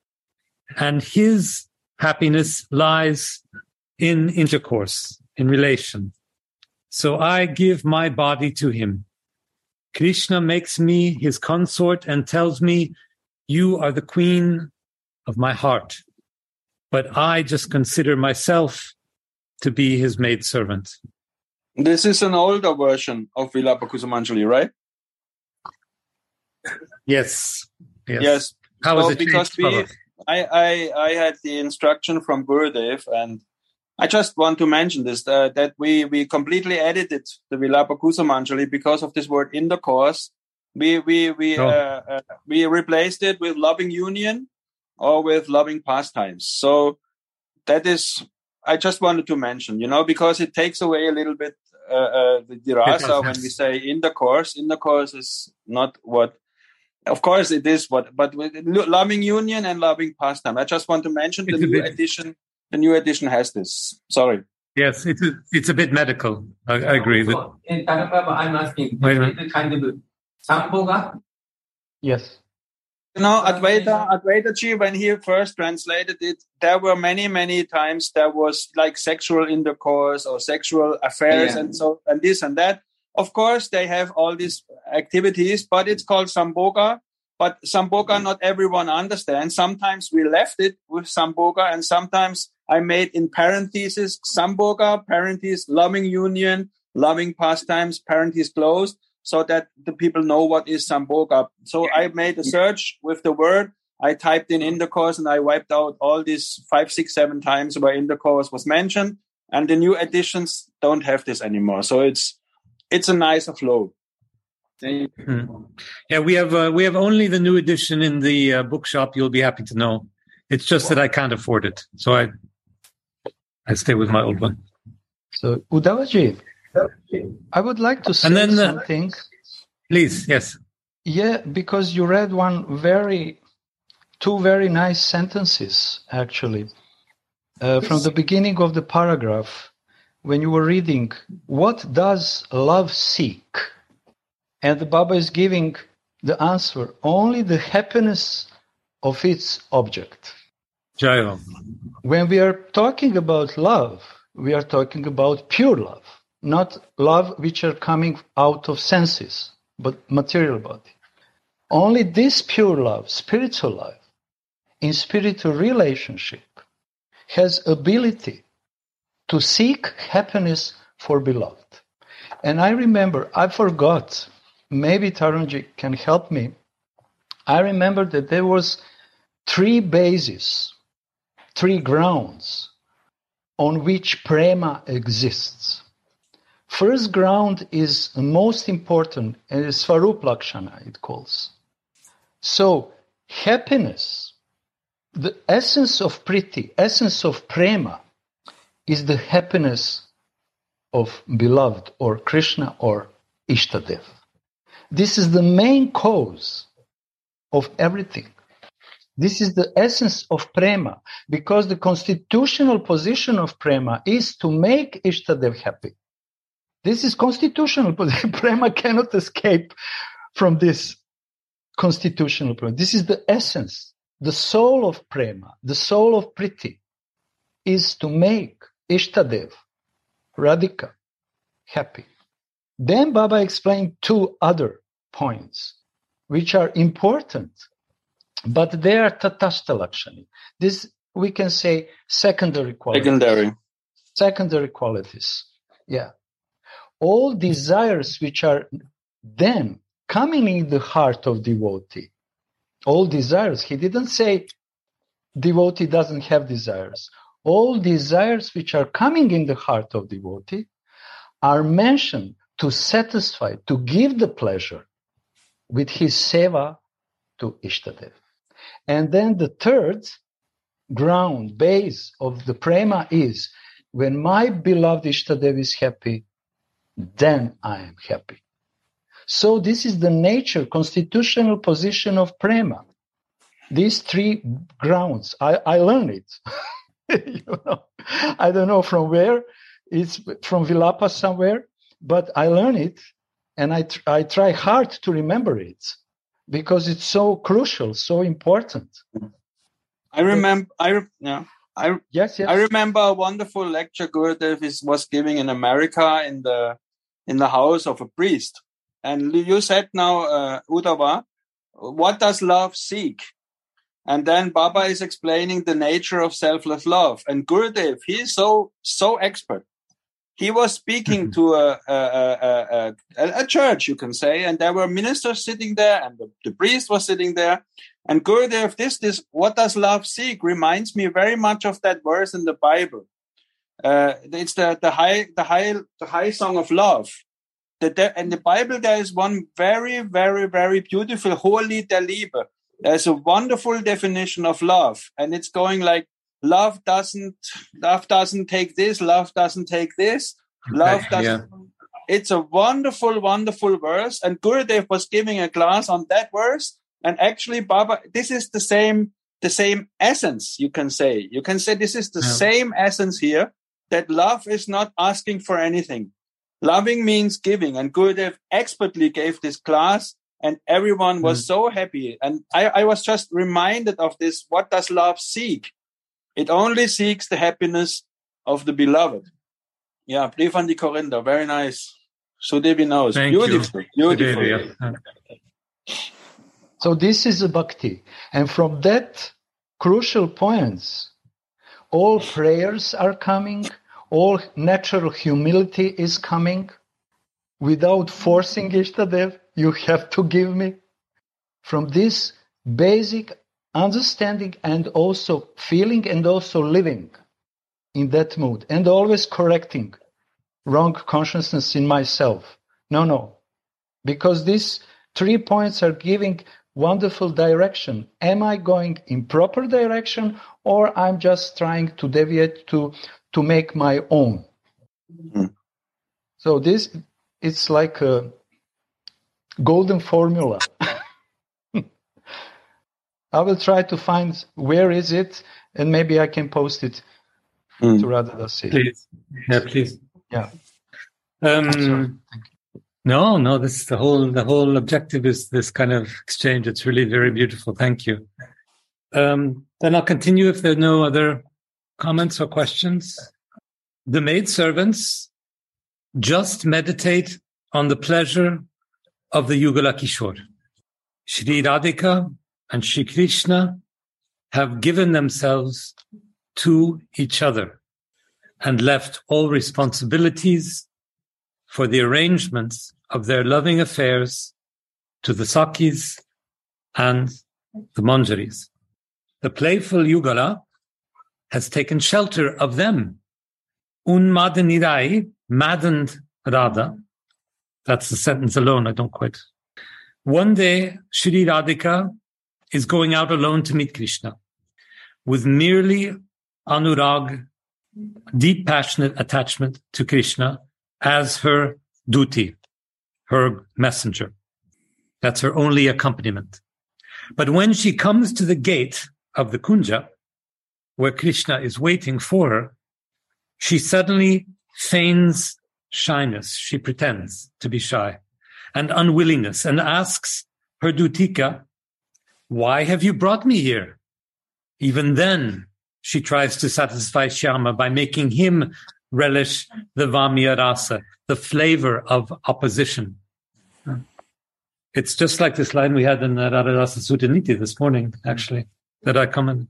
and his happiness lies in intercourse, in relation. So I give my body to him. Krishna makes me his consort and tells me, you are the queen of my heart. But I just consider myself to be his maidservant. This is an older version of Vilapa Kusumanjali, right? Yes. Yes. Yes. How is So it because we, I, I, I had the instruction from Gurudev, and I just want to mention this uh, that we, we completely edited the Vilapa Kusumanjali because of this word intercourse. We we we Oh. uh, uh, we replaced it with loving union or with loving pastimes. So that is I just wanted to mention, you know, because it takes away a little bit uh, uh, the, the rasa does, when yes. we say intercourse. Intercourse is not what of course, it is what, but with loving union and loving pastime. I just want to mention the It's a new bit- edition. The new edition has this. Sorry. Yes, it's a, it's a bit medical. I, I agree. That, So, in Tanapaba, I'm asking, Wait a minute. is it kind of Samboga? Yes. You know, Advaita, Advaita Ji, when he first translated it, there were many, many times there was like sexual intercourse or sexual affairs Yeah. and so, and this and that. Of course, they have all these activities, but it's called Samboga. But Samboga, not everyone understands. Sometimes we left it with Samboga and sometimes I made in parentheses Samboga, parentheses, loving union, loving pastimes, parentheses closed so that the people know what is Samboga. So I made a search with the word. I typed in intercourse and I wiped out all these five, six, seven times where intercourse was mentioned. And the new editions don't have this anymore. So it's it's a nicer flow. Thank you. Hmm. Yeah, we have uh, we have only the new edition in the uh, bookshop. You'll be happy to know. It's just that I can't afford it, so I I stay with my old one. So Uddhavaji, I would like to say And then, uh, something. Please, yes. Yeah, because you read one very, two very nice sentences actually, uh, from the beginning of the paragraph, when you were reading, "What does love seek?" and the Baba is giving the answer: only the happiness of its object. Jairo. When we are talking about love, we are talking about pure love, not love which are coming out of senses, but material body. Only this pure love, spiritual love, in spiritual relationship, has ability to seek happiness for beloved. And I remember, I forgot, maybe Tarunji can help me. I remember that there was three bases three grounds on which prema exists. First ground is most important and is Swarup Lakshana, it calls. So, happiness, the essence of priti, essence of prema, is the happiness of beloved or Krishna or Ishtadev. This is the main cause of everything. This is the essence of prema because the constitutional position of prema is to make Ishtadev happy. This is constitutional. Prema cannot escape from this constitutional prema. This is the essence, the soul of prema, the soul of priti is to make Ishtadev, Radhika, happy. Then Baba explained two other points, which are important, but they are tatashta lakshani. This we can say secondary qualities. Secondary. Secondary qualities. Yeah. All desires which are then coming in the heart of devotee. All desires. He didn't say devotee doesn't have desires. All desires which are coming in the heart of devotee are mentioned to satisfy, to give the pleasure with his seva to Ishtadev. And then the third ground, base of the prema is when my beloved Ishtadev is happy, then I am happy. So this is the nature, constitutional position of prema. These three grounds, I, I learned it. you know, I don't know from where. It's from Vilapa somewhere, but I learned it, and I tr- I try hard to remember it because it's so crucial, so important. I remember. I re- yeah. I Yes, yes. I remember a wonderful lecture Gurudev was giving in America in the in the house of a priest. And you said now, uh, Uddhava, what does love seek? And then Baba is explaining the nature of selfless love. And Gurudev, he is so so expert. He was speaking to a, a, a, a, a church, you can say, and there were ministers sitting there, and the, the priest was sitting there. And Gurudev, this, this, what does love seek? Reminds me very much of that verse in the Bible. Uh, it's the, the high, the high, the high song of love. The, the, in the Bible, there is one very, very, very beautiful Hohelied der Liebe. There's a wonderful definition of love, and it's going like, love doesn't, love doesn't take this, love doesn't take this, love Okay, doesn't. It's a wonderful, wonderful verse, and Gurudev was giving a class on that verse, and actually, Baba, this is the same, the same essence. You can say, you can say this is the Yeah. same essence here. That love is not asking for anything. Loving means giving, and Gurudev expertly gave this class, and everyone was hmm. so happy. And I, I was just reminded of this. What does love seek? It only seeks the happiness of the beloved. Yeah, Brief an die Korinther. Very nice. Sudevi knows. Thank you. beautiful, beautiful. Yeah. So this is a bhakti. And from that crucial points, all prayers are coming, all natural humility is coming. Without forcing Ishtadev, you have to give me. From this basic understanding and also feeling and also living in that mood and always correcting wrong consciousness in myself. No, no. Because these three points are giving wonderful direction. Am I going in proper direction or I'm just trying to deviate to, to make my own? Mm. So this, it's like a golden formula. I will try to find where is it and maybe I can post it Mm. to Radha Dasi. Please. Yeah, please. Yeah. Um, Sorry. No, no, this the whole the whole objective is this kind of exchange. It's really very beautiful. Thank you. Um, then I'll continue if there are no other comments or questions. The maidservants just meditate on the pleasure of the Yugala Kishore. Shri Radhika and Shri Krishna have given themselves to each other and left all responsibilities for the arrangements of their loving affairs to the Sakis and the Manjaris. The playful Yugala has taken shelter of them. Unmadanirai, maddened Radha. That's the sentence alone. I don't quite. One day, Shri Radhika is going out alone to meet Krishna with merely anurag, deep passionate attachment to Krishna as her duty, her messenger. That's her only accompaniment. But when she comes to the gate of the Kunja, where Krishna is waiting for her, she suddenly feigns shyness. She pretends to be shy and unwillingness and asks her Dutika, why have you brought me here? Even then, she tries to satisfy Shyama by making him relish the Vamya rasa, the flavor of opposition. It's just like this line we had in the Radharasa Sudhanidhi this morning, actually, that I commented.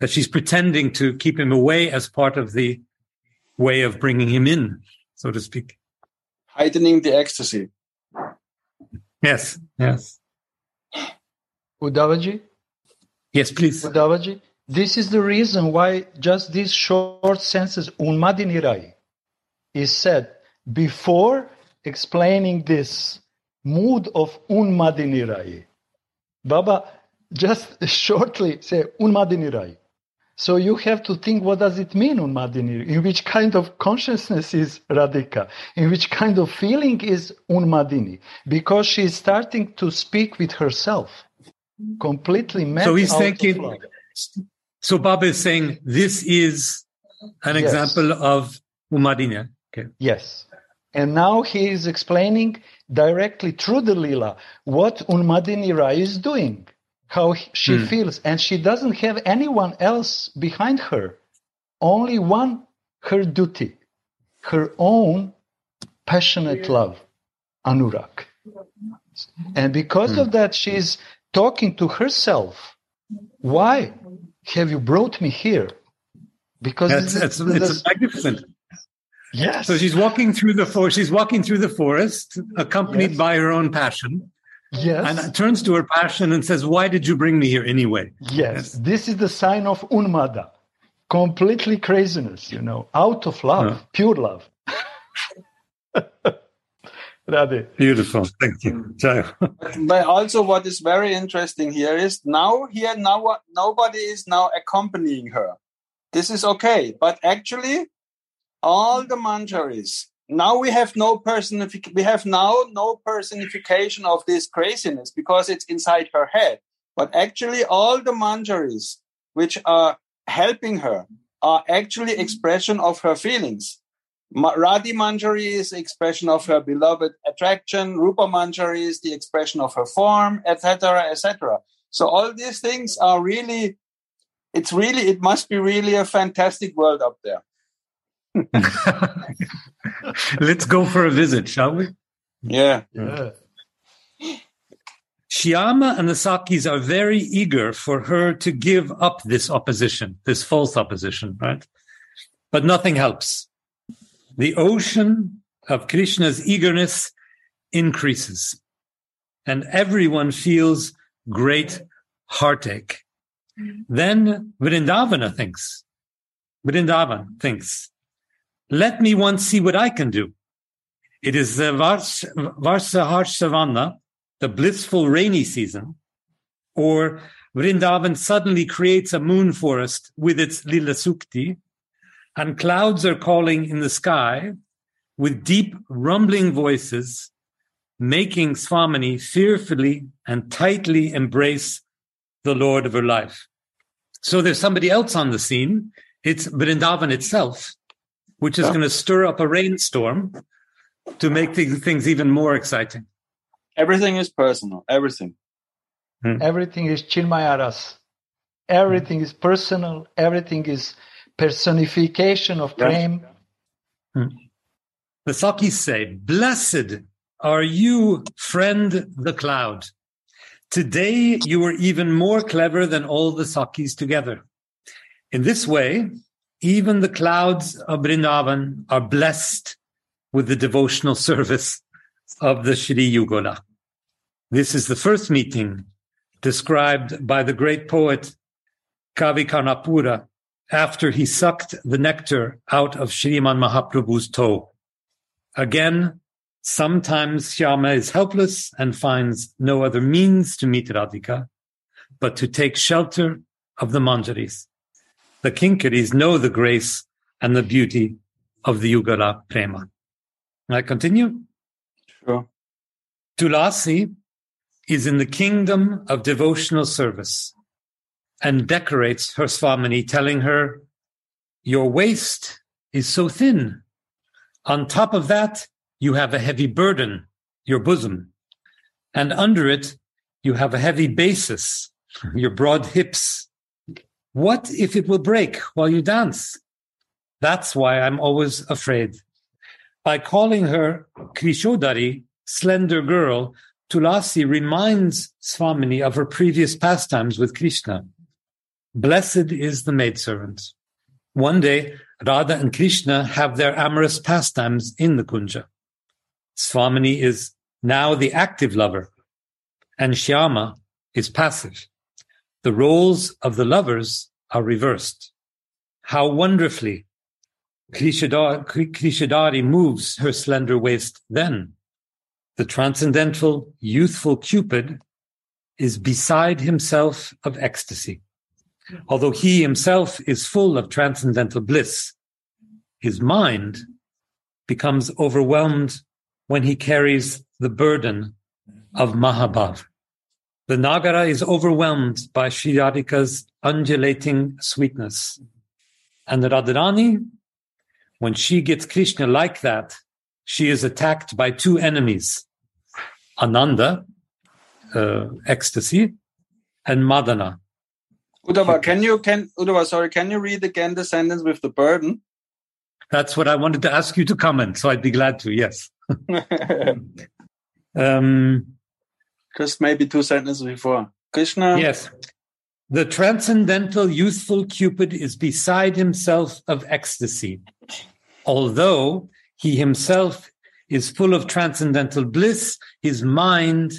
That she's pretending to keep him away as part of the way of bringing him in, so to speak. Heightening the ecstasy. Yes, yes. Uddhavaji, Yes, please. Uddhavaji, this is the reason why just these short sentences, Unmadini Rai, is said before explaining this mood of Unmadini Rai. Baba just shortly say Unmadini Rai. So you have to think what does it mean Unmadini? In which kind of consciousness is Radhika? In which kind of feeling is Unmadini? Because she is starting to speak with herself. Completely So he's thinking-. So Baba is saying this is an Yes. example of Umadinya. Okay. Yes. And now he is explaining directly through the Lila what Unmadini Rai is doing, how he- she Hmm. feels. And she doesn't have anyone else behind her, only one, her duty, her own passionate love, Anurag. And because of that, she's talking to herself. Why have you brought me here? Because That's, that's, it's magnificent. yes. So she's walking through the forest. She's walking through the forest, accompanied Yes. by her own passion, yes. and turns to her passion and says, "Why did you bring me here anyway?" Yes, this is the sign of unmada, completely craziness, you know, out of love, Yeah. pure love. Radhe. Beautiful. Thank you. Mm. Jai. But also, what is very interesting here is now here now nobody is now accompanying her. This is okay, but actually, all the manjaris now we have no personific. We have now no personification of this craziness because it's inside her head. But actually, all the manjaris which are helping her are actually expression of her feelings. Ma- Rati Manjari is the expression of her beloved attraction. Rupa Manjari is the expression of her form, etc., etc. So all these things are really, it's really, it must be really a fantastic world up there. Let's go for a visit, shall we? Yeah. Yeah. Shyama and the Sakhis are very eager for her to give up this opposition, this false opposition, right? But nothing helps. The ocean of Krishna's eagerness increases, and everyone feels great heartache. Mm-hmm. Then Vrindavana thinks, Vrindavan thinks, let me once see what I can do. It is the Vars- the blissful rainy season, or Vrindavan suddenly creates a moon forest with its Lila Sukti, and clouds are calling in the sky with deep rumbling voices, making Swamini fearfully and tightly embrace the Lord of her life. So there's somebody else on the scene. It's Vrindavan itself, which is Yeah. going to stir up a rainstorm to make things things even more exciting. Everything is personal. Everything. Hmm. Everything is Chinmayaras. Everything is personal. Everything is personification of Yeah. prem. Hmm. The Sakhis say, Blessed are you, friend the cloud. Today you are even more clever than all the Sakhis together. In this way, even the clouds of Vrindavan are blessed with the devotional service of the Shri Yugola. This is the first meeting described by the great poet Kavi Karnapura after he sucked the nectar out of Shriman Mahaprabhu's toe. Again, sometimes Shyama is helpless and finds no other means to meet Radhika, but to take shelter of the Manjaris. The Kinkaris know the grace and the beauty of the Yugala Prema. I continue. Sure. Tulasi is in the kingdom of devotional service and decorates her Swamini, telling her, Your waist is so thin. On top of that, you have a heavy burden, your bosom. And under it, you have a heavy basis, your broad hips. What if it will break while you dance? That's why I'm always afraid. By calling her Krishodari, slender girl, Tulasi reminds Swamini of her previous pastimes with Krishna. Blessed is the maidservant. One day, Radha and Krishna have their amorous pastimes in the Kunja. Swamini is now the active lover, and Shyama is passive. The roles of the lovers are reversed. How wonderfully Krishodari, moves her slender waist then. The transcendental, youthful Cupid is beside himself of ecstasy. Although he himself is full of transcendental bliss, his mind becomes overwhelmed when he carries the burden of Mahabhav. The Nagara is overwhelmed by Sri Radhika's undulating sweetness. And the Radharani, when she gets Krishna like that, she is attacked by two enemies, Ananda, uh, ecstasy, and Madana. Uddhava, can you can Uddhava, sorry, can you read again the sentence with the burden? That's what I wanted to ask you to comment, so I'd be glad to, yes. um, Just maybe two sentences before. Krishna. Yes. The transcendental youthful Cupid is beside himself of ecstasy, although he himself is full of transcendental bliss, his mind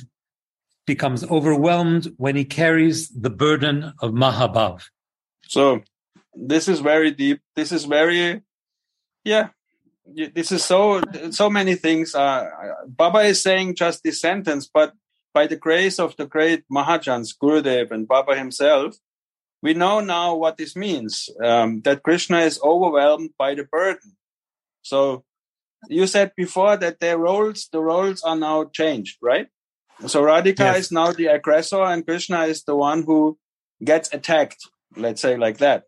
becomes overwhelmed when he carries the burden of Mahabhav. So this is very deep. This is very, yeah. This is so so many things. Uh, Baba is saying just this sentence, but by the grace of the great Mahajans, Gurudev and Baba himself, we know now what this means. Um, that Krishna is overwhelmed by the burden. So you said before that their roles, the roles are now changed, right? So Radhika Yes. is now the aggressor and Krishna is the one who gets attacked, let's say like that.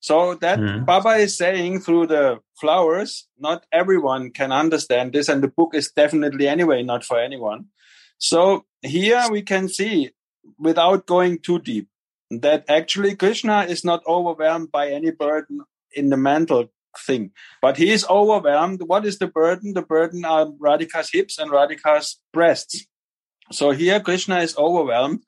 So that Mhm. Baba is saying through the flowers, not everyone can understand this, and the book is definitely anyway not for anyone. So here we can see, without going too deep, that actually Krishna is not overwhelmed by any burden in the mental thing, but he is overwhelmed. What is the burden? The burden are Radhika's hips and Radhika's breasts. So here Krishna is overwhelmed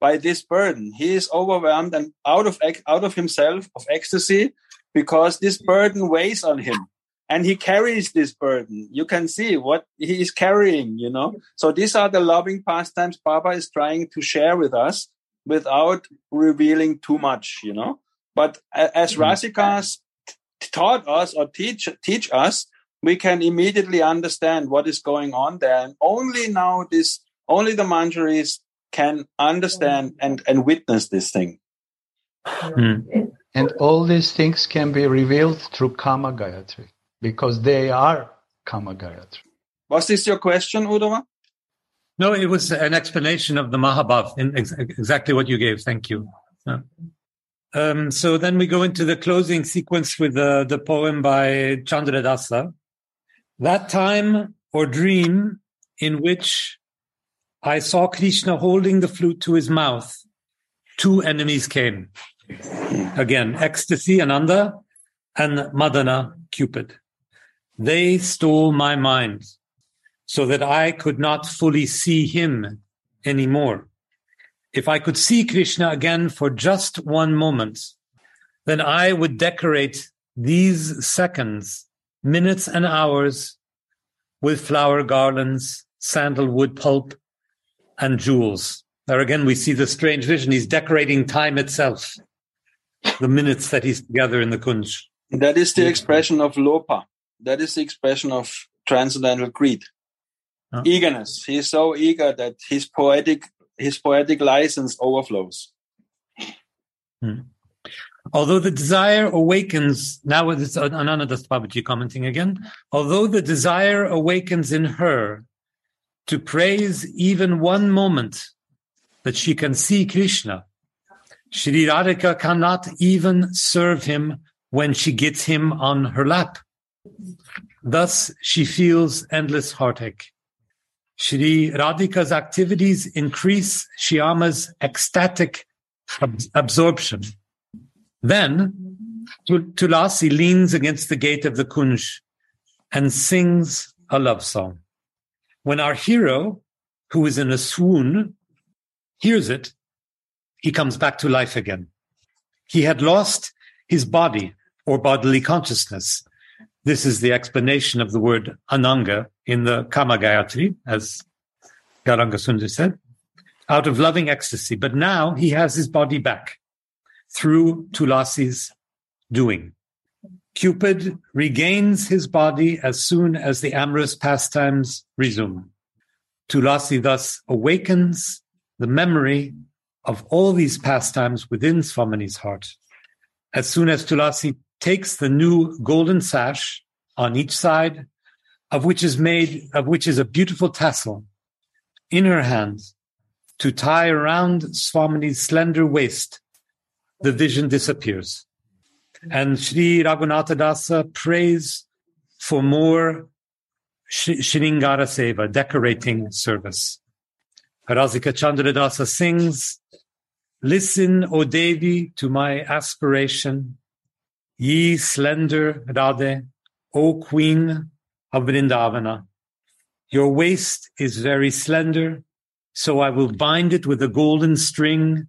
by this burden. He is overwhelmed and out of out of himself of ecstasy because this burden weighs on him and he carries this burden. You can see what he is carrying, you know. So these are the loving pastimes Baba is trying to share with us without revealing too much, you know. But as mm-hmm. Rasikas taught us or teach teach us, we can immediately understand what is going on there. And only now this only the manjaris can understand and, and witness this thing. Hmm. And all these things can be revealed through Kama Gayatri because they are Kama Gayatri. Was this your question, Uddhava? No, it was an explanation of the Mahabhav, in ex- exactly what you gave. Thank you. Yeah. Um, so then we go into the closing sequence with the, the poem by Chandradasa. That time or dream in which I saw Krishna holding the flute to his mouth, two enemies came. Again, ecstasy, Ananda, and Madana, Cupid. They stole my mind so that I could not fully see him anymore. If I could see Krishna again for just one moment, then I would decorate these seconds, minutes, and hours with flower garlands, sandalwood pulp, and jewels. There again, we see the strange vision. He's decorating time itself, the minutes that he's together in the Kunj. That is the expression of lobha. That is the expression of transcendental greed. Huh? Eagerness. He is so eager that his poetic his poetic license overflows. Hmm. Although the desire awakens, now it's uh, Ananta Das Babaji commenting again. Although the desire awakens in her to praise even one moment that she can see Krishna, Shri Radhika cannot even serve him when she gets him on her lap. Thus, she feels endless heartache. Shri Radhika's activities increase Shyama's ecstatic ab- absorption. Then, Tulasi leans against the gate of the Kunj and sings a love song. When our hero, who is in a swoon, hears it, he comes back to life again. He had lost his body or bodily consciousness. This is the explanation of the word ananga in the Kama Gayatri, as Gauranga Sundar said, out of loving ecstasy. But now he has his body back through Tulasi's doing. Cupid regains his body as soon as the amorous pastimes resume. Tulasi thus awakens the memory of all these pastimes within Swamini's heart. As soon as Tulasi takes the new golden sash on each side, of which is made, of which is a beautiful tassel, in her hands to tie around Swamini's slender waist, the vision disappears. And Sri Raghunatha Dasa uh, prays for more Sh- Shringara Seva, decorating service. Rasika Chandra Dasa sings, Listen, O Devi, to my aspiration, ye slender Radhe, O Queen of Vrindavana. Your waist is very slender, so I will bind it with a golden string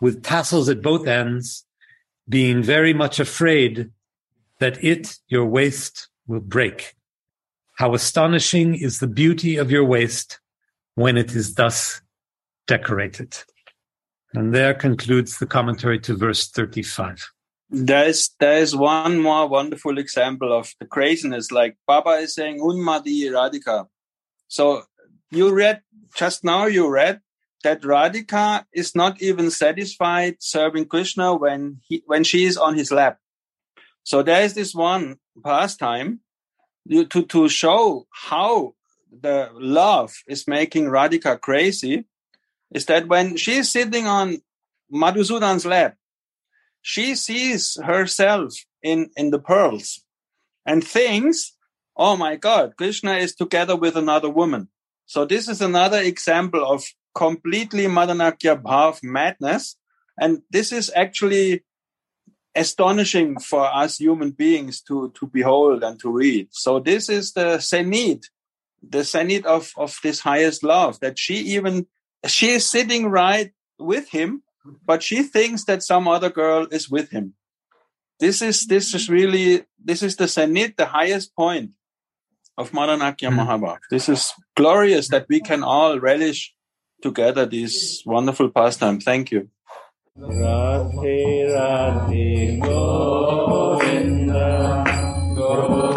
with tassels at both ends, being very much afraid that it, your waist, will break. How astonishing is the beauty of your waist when it is thus decorated. And there concludes the commentary to verse 35. There's there's one more wonderful example of the craziness, like Baba is saying Unmadi Radhika. So you read just now you read that Radhika is not even satisfied serving Krishna when he when she is on his lap. So there is this one pastime to to show how the love is making Radhika crazy is that when she is sitting on Madhusudan's lap, she sees herself in, in the pearls and thinks, oh my God, Krishna is together with another woman. So this is another example of completely Madanakya Bhav madness. And this is actually astonishing for us human beings to, to behold and to read. So this is the zenith, the zenith of, of this highest love that she even, she is sitting right with him, but she thinks that some other girl is with him. This is, this is really, this is the zenith, the highest point of Madanakya Mm. Mahabhav. This is glorious that we can all relish together this wonderful pastime. Thank you. Radhe Radhe Govinda Govinda